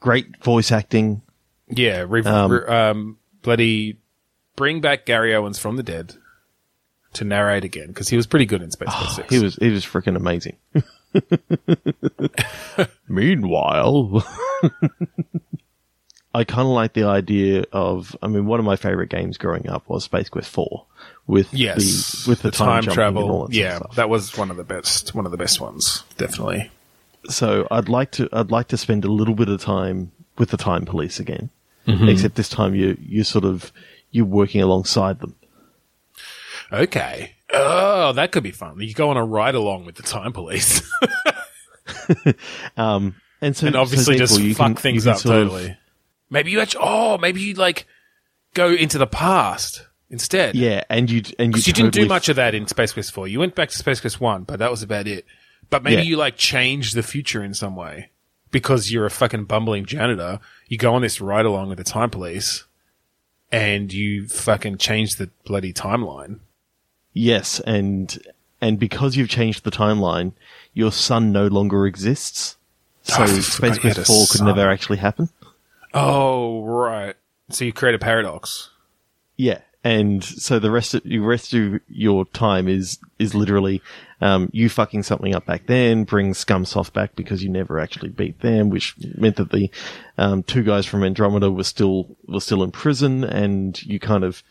great voice acting. yeah, re- Um, re- um, bloody bring back Gary Owens from the dead to narrate again because he was pretty good in Space Quest Six. He was he was freaking amazing. <laughs> Meanwhile, <laughs> I kind of like the idea of. I mean, one of my favorite games growing up was Space Quest Four with Yes, the with the, time, jumping and all travel. that Yeah, that was one of the best. One of the best ones, definitely. so I'd like to I'd like to spend a little bit of time with the time police again. Mm-hmm. Except this time you you sort of you're working alongside them. Okay. Oh, that could be fun. You go on a ride along with the time police, <laughs> Um, and so and so obviously just you fuck can- things up sort of- totally. Maybe you actually. Oh, maybe you like go into the past instead. yeah, and you and you, you didn't do much of that in Space Quest 4. You went back to Space Quest 1, but that was about it. But maybe Yeah. you like change the future in some way. Because you're a fucking bumbling janitor. You go on this ride along with the time police and you fucking change the bloody timeline. Yes, and and because you've changed the timeline, your son no longer exists. So Oh, Space Quest 4 could son. never actually happen. Oh, right. So you create a paradox. Yeah, and so the rest of the rest of your time is is literally um, you fucking something up back then, bring Scumsoft back because you never actually beat them, which meant that the um, two guys from Andromeda were still were still in prison, and you kind of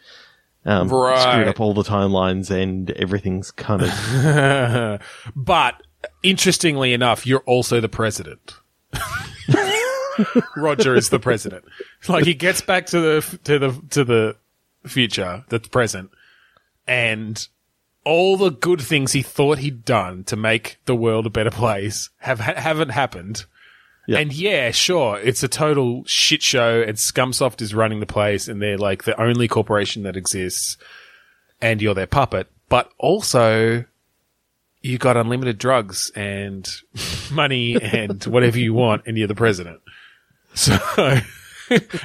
um, Right. screwed up all the timelines, and everything's kind of <laughs> But interestingly enough, you're also the president. <laughs> Roger is the president. Like he gets back to the to the to the future, the present, and all the good things he thought he'd done to make the world a better place have ha- haven't happened. Yeah. And yeah, sure, it's a total shit show, and Scumsoft is running the place, and they're like the only corporation that exists, and you're their puppet. But also, you got unlimited drugs and <laughs> money and whatever you want, and you're the president. So, <laughs>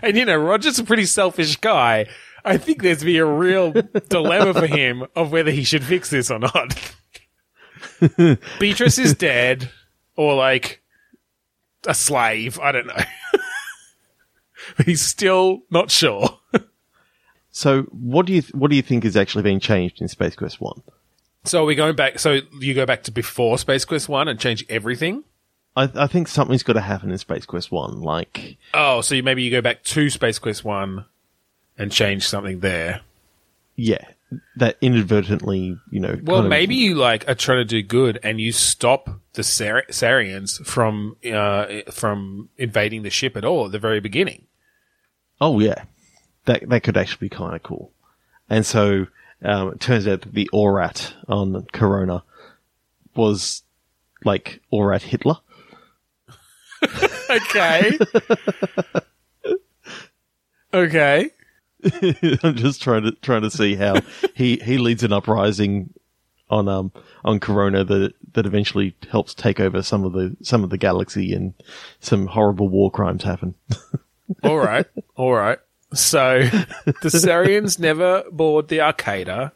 and you know, Roger's a pretty selfish guy. I think there's be a real <laughs> dilemma for him of whether he should fix this or not. Beatrice is dead, or like a slave. I don't know. <laughs> he's still not sure. So, what do you th- what do you think is actually being changed in Space Quest One? So are we going back? So you go back to before Space Quest One and change everything? I, I think something's got to happen in Space Quest One. Like, Oh, so you, maybe you go back to Space Quest One and change something there. yeah, that inadvertently, you know. Well, kind of- maybe you like are trying to do good and you stop the Sar- Sariens from uh, from invading the ship at all at the very beginning. Oh yeah, that that could actually be kind of cool. And so um, it turns out that the Orat on Kerona was like Orat Hitler. <laughs> Okay. <laughs> okay. <laughs> I'm just trying to trying to see how he he leads an uprising on um on Kerona that that eventually helps take over some of the some of the galaxy and some horrible war crimes happen. <laughs> All right. All right. So the Sariens never board the Arcada.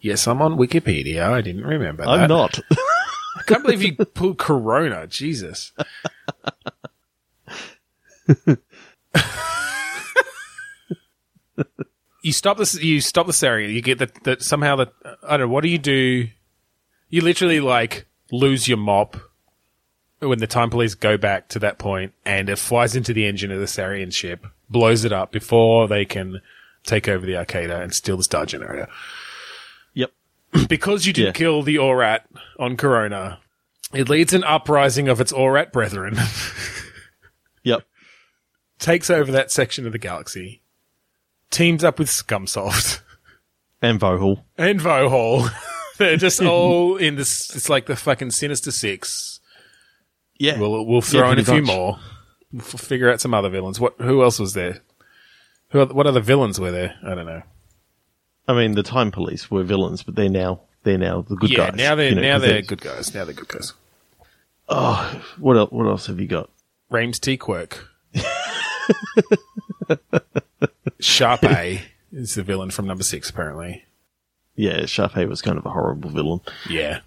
Yes, I'm on Wikipedia. I didn't remember that. I'm not. <laughs> I can't believe you pulled Kerona. Jesus. You stop this. You stop the Sarien. You get that. That somehow that I don't know. What do you do? You literally like lose your mop when the time police go back to that point, and it flies into the engine of the Sarien ship, blows it up before they can take over the Arcada and steal the star generator yep. <clears throat> because you didn't Yeah. kill the Orat on Kerona, it leads an uprising of its Orat brethren, <laughs> Yep. takes over that section of the galaxy, teams up with Scumsoft And Vohaul. and Vohaul. <laughs> They're just <laughs> all in this. It's like the fucking Sinister Six. Yeah. We'll we'll throw Yeah, in a few much. more. We'll figure out some other villains. What? Who else was there? Who? What other villains were there? I don't know. I mean, the Time Police were villains, but they're now they're now the good yeah, guys. now they're you know, now 'cause they're good guys. Now they're good guys. Oh, what else, what else have you got? Raemes T. Quirk. <laughs> Sharpei <laughs> is the villain from number six, apparently. Yeah, Sharpei was kind of a horrible villain, Yeah.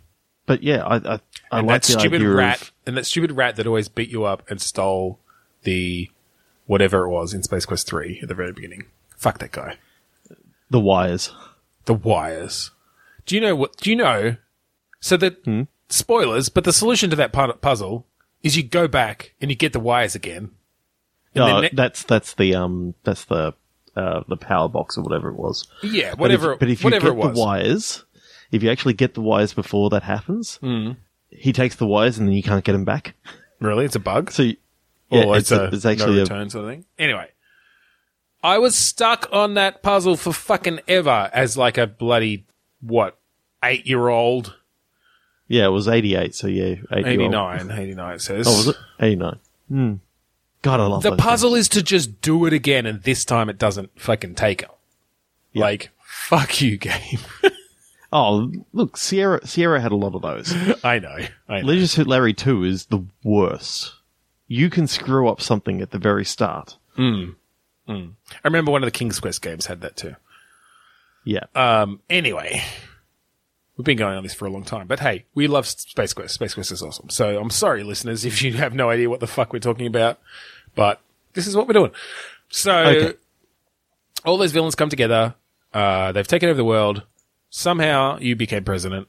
but yeah, I I, I And like that the stupid rat of and that stupid rat that always beat you up and stole the whatever it was in Space Quest three at the very beginning. Fuck that guy. the wires. The wires. Do you know what do you know? So that spoilers, but the solution to that pu- puzzle is you go back and you get the wires again. And Oh, ne- that's that's the um that's the uh the power box or whatever it was. Yeah, But whatever if, but if you get the wires, if you actually get the wires before that happens, Hmm. he takes the wires and then you can't get them back. Really? It's a bug? So you- yeah, or it's, it's, a, a it's actually no a return sort of thing. Anyway, I was stuck on that puzzle for fucking ever as like a bloody what eight year old, yeah, it was eighty eight. So yeah, 89, 89 It says. Oh, was it eighty nine? Hmm. God, I love The puzzle is to just do it again, and this time it doesn't fucking take it. Yeah. Like fuck you, game. <laughs> Oh, look, Sierra Sierra had a lot of those. <laughs> I know. I know. Leisure Suit Larry two is the worst. You can screw up something at the very start. I remember one of the King's Quest games had that too. Yeah, Um. Anyway, We've been going on this for a long time, but hey, we love Space Quest. Space Quest is awesome. So I'm sorry, listeners, if you have no idea what the fuck we're talking about, but this is what we're doing. So Okay. all those villains come together. Uh, they've taken over the world. Somehow you became president.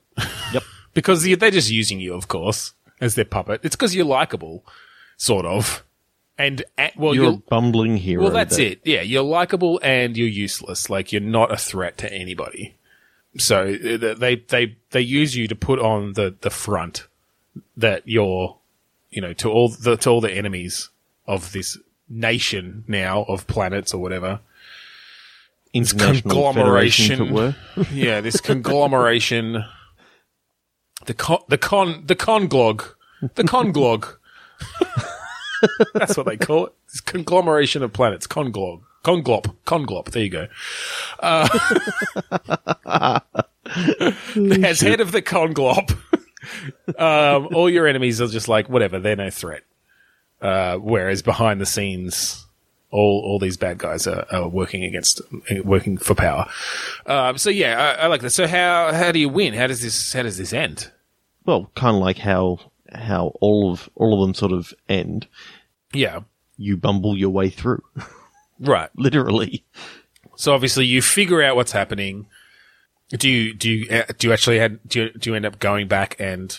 Yep. <laughs> because they're just using you, of course, as their puppet. It's because you're likable, sort of. And, uh, well, You're you're, a bumbling hero. well, that's that- it. Yeah, you're likable and you're useless. Like you're not a threat to anybody. So uh, they they they use you to put on the the front that you're, you know, to all the to all the enemies of this nation now of planets or whatever. International Federation, if it were. <laughs> yeah, this conglomeration. The con, the con, the conglog, the conglog. <laughs> That's what they call it. This conglomeration of planets. Conglog, conglop, conglop. There you go. Uh, <laughs> as head of the conglop, um, all your enemies are just like whatever. They're no threat. Uh, whereas behind the scenes, all all these bad guys are, are working against, working for power. Um, so yeah, I, I like that. So how how do you win? How does this how does this end? Well, kind of like how how all of all of them sort of end. Yeah, You bumble your way through, <laughs> right. literally. So obviously you figure out what's happening. Do you do you uh, do you actually had do you, do you end up going back and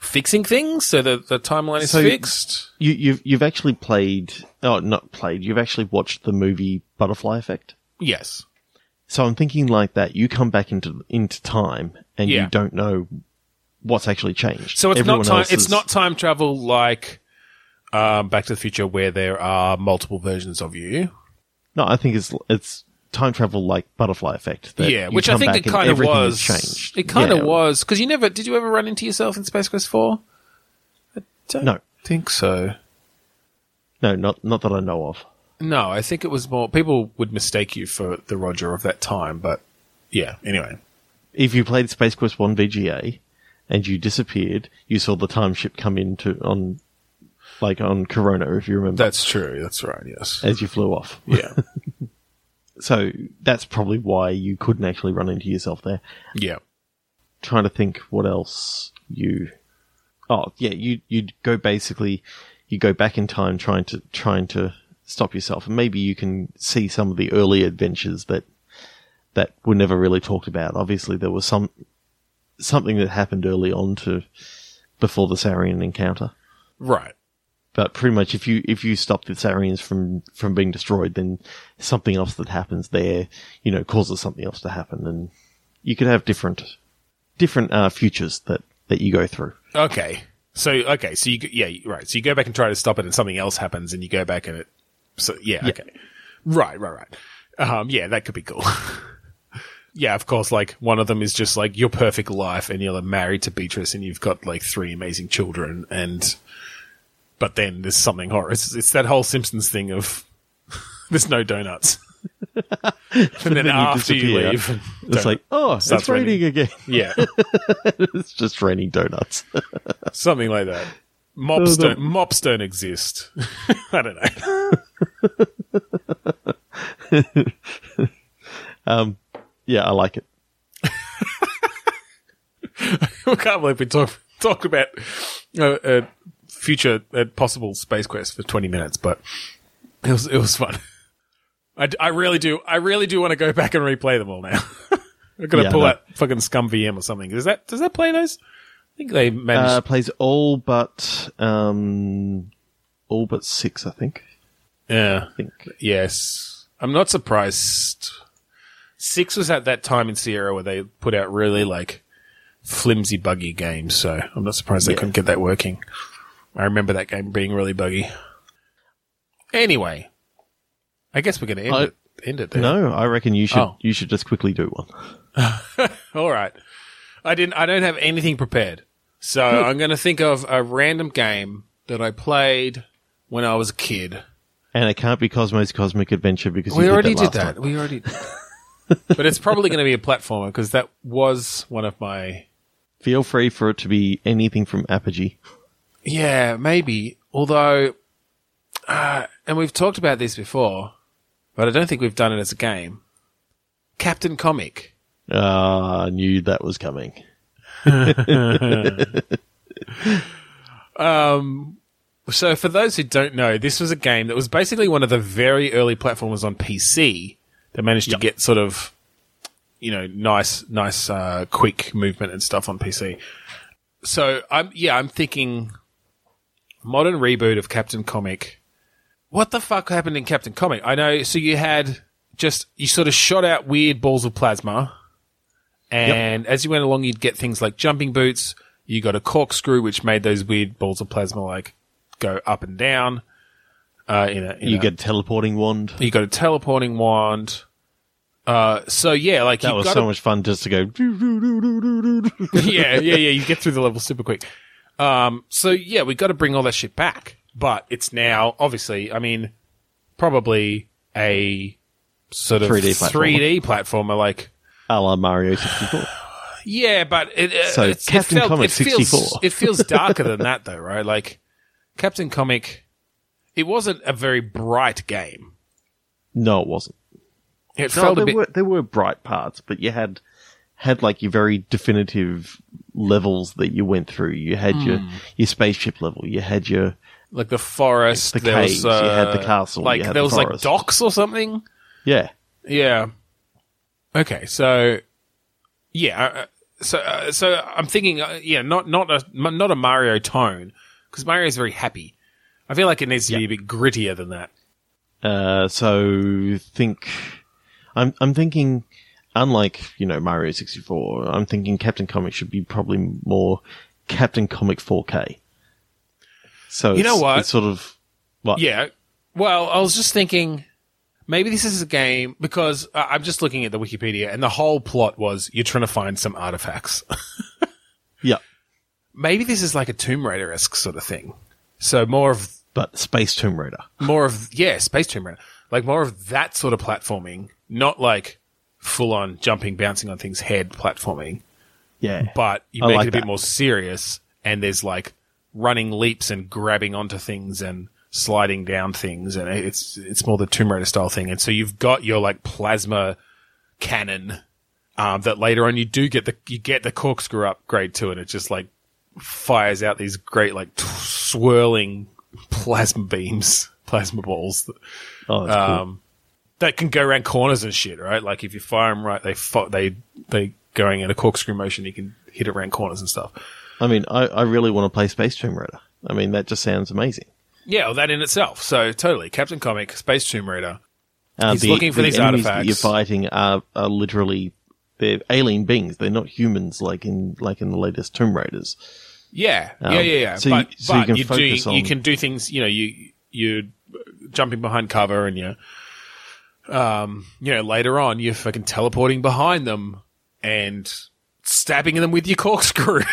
fixing things so that the timeline is So- fixed? You, you've you've actually played. Oh, not played. You've actually watched the movie Butterfly Effect. Yes. So I'm thinking like that. You come back into into time, and Yeah. you don't know what's actually changed. So it's Everyone not time. It's is- not time travel like um, Back to the Future, where there are multiple versions of you. No, I think it's it's time travel like Butterfly Effect. that yeah, which I think it kind of was. changed. It kind of Yeah. was because you never did. You ever run into yourself in Space Quest Four? I don't No. think so. No, not not that I know of. No, I think it was more. People would mistake you for the Roger of that time, but yeah. Anyway, If you played Space Quest One VGA and you disappeared, you saw the time ship come into on like on Kerona, if you remember, that's true. That's right. Yes. as you flew off. Yeah. <laughs> So that's probably why you couldn't actually run into yourself there. yeah. trying to think what else you. Oh yeah, you you'd go basically, you go back in time trying to trying to stop yourself, and maybe you can see some of the early adventures that that were never really talked about. Obviously, there was some something that happened early on to before the Sarien encounter. Right. But pretty much, if you if you stop the Sariens from from being destroyed, then something else that happens there, you know, causes something else to happen, and you could have different different uh, futures that that you go through. Okay. So okay. So you yeah right. So you go back and try to stop it, and something else happens, and you go back and it. So yeah. Okay. Right. Right. Right. Um. Yeah. That could be cool. <laughs> yeah. Of course. Like one of them is just like your perfect life, and you're married to Beatrice, and you've got like three amazing children, and but then there's something horrible. It's, it's that whole Simpsons thing of <laughs> there's no donuts. <laughs> and then, you after you disappear, leave, It's like, oh, it's raining again. yeah, <laughs> it's just raining donuts. something like that. Mops Oh, no. don't, mops don't exist. I don't know. um, yeah, I like it. I can't believe we talk talk about uh, uh, future uh, possible space quest for twenty minutes, but it was it was fun. <laughs> I, I really do I really do want to go back and replay them all now. <laughs> I'm gonna Yeah, pull no. out fucking ScummVM or something. Does that does that play those? I think they managed. Uh, plays all but um, all but six, I think. yeah. I think. Yes. I'm not surprised. Six was at that time in Sierra where they put out really like flimsy, buggy games, so I'm not surprised they Yeah. couldn't get that working. I remember that game being really buggy. Anyway, I guess we're going to end I- it. End it there. No, I reckon you should Oh. you should just quickly do one. <laughs> All right. I didn't. I don't have anything prepared, so I'm going to think of a random game that I played when I was a kid. And it can't be Cosmo's Cosmic Adventure because We already did did that. last that. We already. but it's probably going to be a platformer because that was one of my. Feel free for it to be anything from Apogee. Yeah, maybe. Although, uh, and we've talked about this before, but I don't think we've done it as a game. Captain Comic. Ah, I knew that was coming. <laughs> Um, so, for those who don't know, this was a game that was basically one of the very early platformers on PC that managed to get sort of, you know, nice, nice, uh, quick movement and stuff on PC. So, I'm, yeah, I'm thinking modern reboot of Captain Comic. What the fuck happened in Captain Comic? I know, so you had just, you sort of shot out weird balls of plasma. And as you went along, you'd get things like jumping boots. You got a corkscrew, which made those weird balls of plasma like go up and down. Uh, in a, in You a- get a teleporting wand. you got a teleporting wand. Uh, so yeah, like That you've was got so a- much fun just to go. <laughs> <laughs> yeah, yeah, yeah. You get through the level super quick. Um, so yeah, we got to bring all that shit back, but it's now obviously. I mean, probably a sort of 3D platformer. 3D platformer. Like, a la Mario 64. <sighs> yeah, but it, uh, So, it's, Captain it felt, Comic it feels, 64. it feels <laughs> darker than that, though, right? Like, Captain Comic, it wasn't a very bright game. No, it wasn't. It No, felt there a bit. were there were bright parts, but you had had like your very definitive levels that you went through. You had your Hmm. your spaceship level. You had your like the forest, The there caves, was, you uh, had the castle, like you there the was like docks or something. yeah. Yeah. Okay, so yeah, uh, so uh, so I'm thinking, uh, yeah, not not a not a Mario tone because Mario is very happy. I feel like it needs to be a bit grittier than that. Uh, so think I'm I'm thinking unlike you know Mario 64, I'm thinking Captain Comic should be probably more Captain Comic 4K. So You know what? It's sort of what? Yeah. Well, I was just thinking maybe this is a game because uh, I'm just looking at the Wikipedia and the whole plot was you're trying to find some artifacts. <laughs> yeah. maybe this is like a Tomb Raider esque sort of thing. So more of But Space Tomb Raider. more of yeah, Space Tomb Raider, like more of that sort of platforming, not like full on jumping, bouncing on things, head platforming, Yeah. but you I make like it a bit more serious. And there's like running leaps and grabbing onto things and sliding down things, and it's it's more the Tomb Raider style thing. And so you've got your like plasma cannon um, that later on you do get the you get the corkscrew upgrade to, and it just like fires out these great like t- swirling plasma beams, <laughs> plasma balls that, oh, that's cool. That can go around corners and shit. Right, like if you fire them right, they fo- they they going in a corkscrew motion. You can hit it around corners and stuff. I mean, I, I really want to play Space Tomb Raider. I mean, that just sounds amazing. Yeah, well, that in itself. So totally, Captain Comic, Space Tomb Raider. Uh, He's looking for these enemies that artifacts. you're fighting are, are literally they're alien beings. They're not humans like in like in the latest Tomb Raiders. Yeah, Um, yeah, yeah, yeah. so you- but you can you, do focus you can do things. You know, you you jumping behind cover and you um you know later on you're fucking teleporting behind them and stabbing them with your corkscrew. <laughs>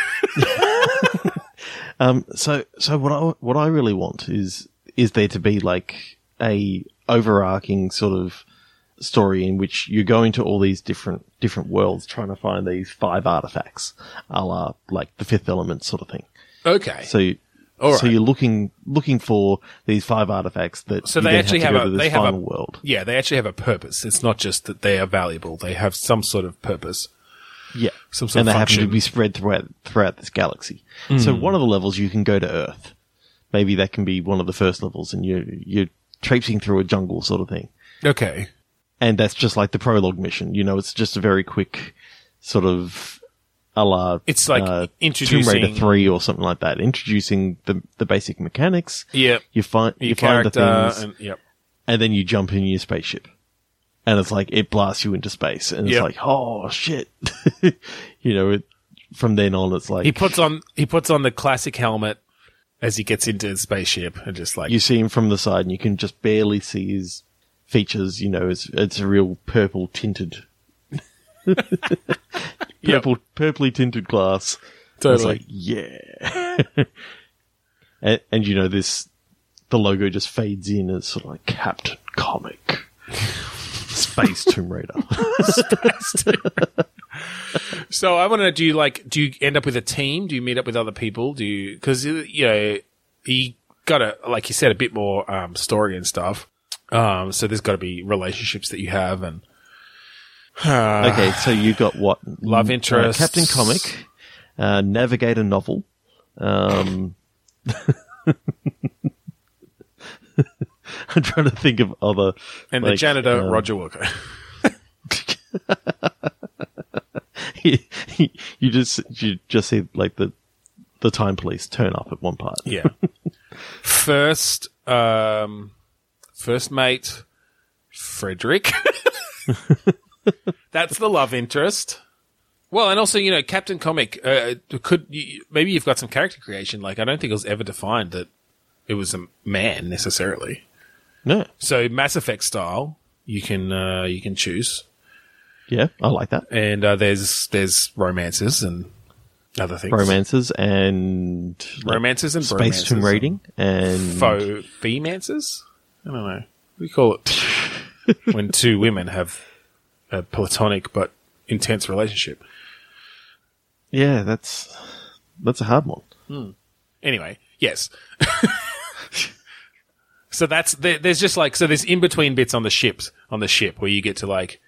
Um, so so what I what I really want is is there to be like a overarching sort of story in which you go into all these different different worlds trying to find these five artifacts, a la like the Fifth Element sort of thing. okay. So. All So you're looking looking for these five artifacts that So you they actually have, have, a they have a world. Yeah, they actually have a purpose. It's not just that they are valuable. They have some sort of purpose. Yeah, Some sort and of they happen to be spread throughout throughout this galaxy. So Hmm. one of the levels you can go to Earth. Maybe that can be one of the first levels, and you you're traipsing through a jungle sort of thing, Okay. and that's just like the prologue mission. You know, it's just a very quick sort of a la It's like uh, Tomb introducing- Raider three or something like that, introducing the the basic mechanics. Yep. You find you find the things, and yep. and then you jump in your spaceship. And it's like, it blasts you into space. And it's Yep. like, oh shit. <laughs> you know, it, from then on, it's like, He puts on he puts on the classic helmet as he gets into the spaceship and just like you see him from the side and you can just barely see his features. You know, it's, it's a real purple tinted, <laughs> purple, purpley tinted glass. And It's Totally. like, yeah. <laughs> and, and you know, this, the logo just fades in as sort of like Captain Comic. <laughs> Space Tomb Raider. So I want to do you like do you end up with a team? Do you meet up with other people? Do you because you know you got to, like you said a bit more um, story and stuff. Um, so there's got to be relationships that you have and Okay, so you got what? Love Uh. Captain Comic. uh, Navigator novel. Um, <laughs> I'm trying to think of other. And the janitor, um, Roger Wilco. <laughs> you just you just see like the the time police turn up at one part. Yeah. first, um, first mate, Frederick. <laughs> That's the love interest. Well, and also, you know, Captain Comic, uh, could, you, maybe you've got some character creation. Like, I don't think it was ever defined that it was a man necessarily. No, So Mass Effect style, you can, uh, you can choose. yeah, I like that. And, uh, there's, there's romances and other things. Romances and like, Romances and space tomb raiding and faux femances? I don't know. We call it? <laughs> when two women have a platonic but intense relationship. yeah, that's that's a hard one. Anyway, yes. <laughs> so that's there, there's just like so there's in between bits on the ships on the ship where you get to like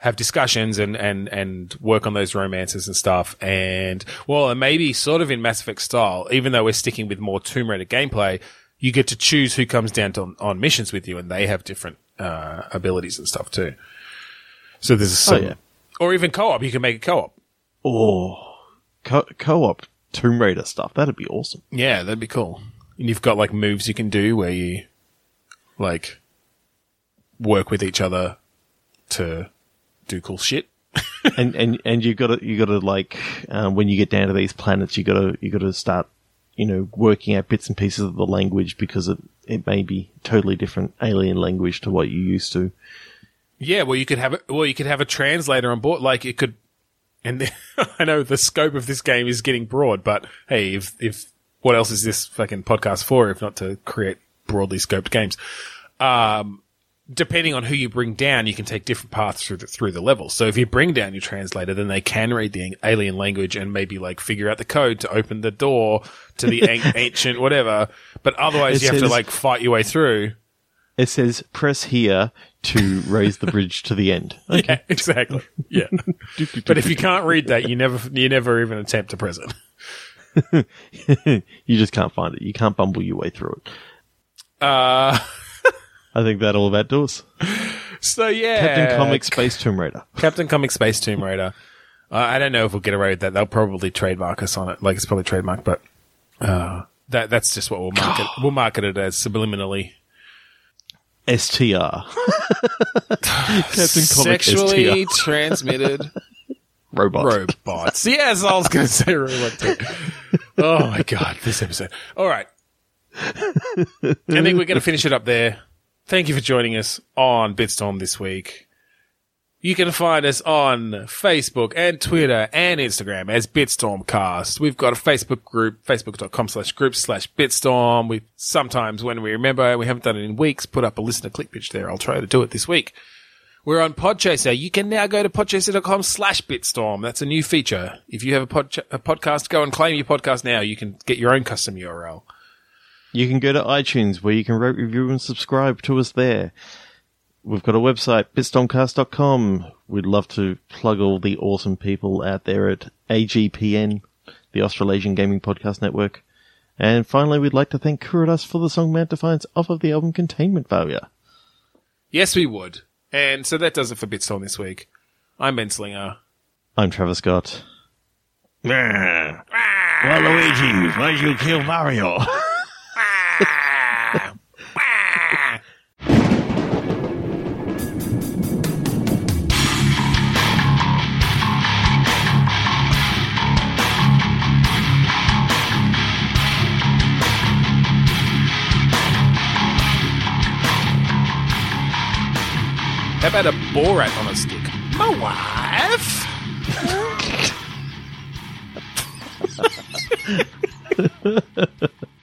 have discussions and and and work on those romances and stuff and well and maybe sort of in Mass Effect style even though we're sticking with more Tomb Raider gameplay you get to choose who comes down to, on missions with you and they have different uh, abilities and stuff too so there's some, yeah. or even co-op you can make a co-op Oh, co- co-op Tomb Raider stuff that'd be awesome. Yeah, that'd be cool. And you've got like moves you can do where you like work with each other to do cool shit. <laughs> and and and you got to you got to like um, when you get down to these planets, you got to you got to start you know working out bits and pieces of the language because it it may be totally different alien language to what you used to. Yeah, well you could have a, well you could have a translator on board like it could and the, <laughs> I know the scope of this game is getting broad, but hey, if if what else is this fucking podcast for if not to create broadly scoped games? Um depending on who you bring down, you can take different paths through the, through the level. So if you bring down your translator, then they can read the alien language and maybe like figure out the code to open the door to the <laughs> an- ancient whatever. But otherwise, It you have to like fight your way through. It says press here to raise the bridge to the end. <laughs> Yeah, exactly. Yeah. <laughs> but if you can't read that, you never you never even attempt to press it. <laughs> you just can't find it. You can't bumble your way through it. Uh, I think that all about does. so yeah, Captain Comic Space Tomb Raider. Captain Comic Space Tomb Raider. Uh, I don't know if we'll get away with that. They'll probably trademark us on it. Like it's probably trademarked, but uh, that that's just what we'll market. we'll market it as subliminally. STR. <laughs> Captain Comic Sexually STR. transmitted <laughs> Robot. robots. Yes, I was going to say robot too. Oh my god, this episode. All right. I think we're going to finish it up there. Thank you for joining us on Bitstorm this week. You can find us on Facebook and Twitter and Instagram as Bitstormcast. We've got a Facebook group, facebook.com slash group slash Bitstorm. We sometimes, when we remember, we haven't done it in weeks, put up a listener click pitch there. I'll try to do it this week. We're on Podchaser. You can now go to podchaser.com slash Bitstorm. That's a new feature. If you have a, pod- a podcast, go and claim your podcast now. You can get your own custom URL. You can go to iTunes where you can rate, review, and subscribe to us there. We've got a website, bitstormcast.com. We'd love to plug all the awesome people out there at AGPN, the Australasian Gaming Podcast Network. And finally, we'd like to thank Kuridas for the song Man Defiance off of the album Containment Failure. Yes, we would. And so that does it for Bitstorm this week. I'm Ben Slinger. I'm Travis Scott. Well, Luigi, why'd you kill Mario? <laughs> How about a Borat on a stick? My wife? <laughs>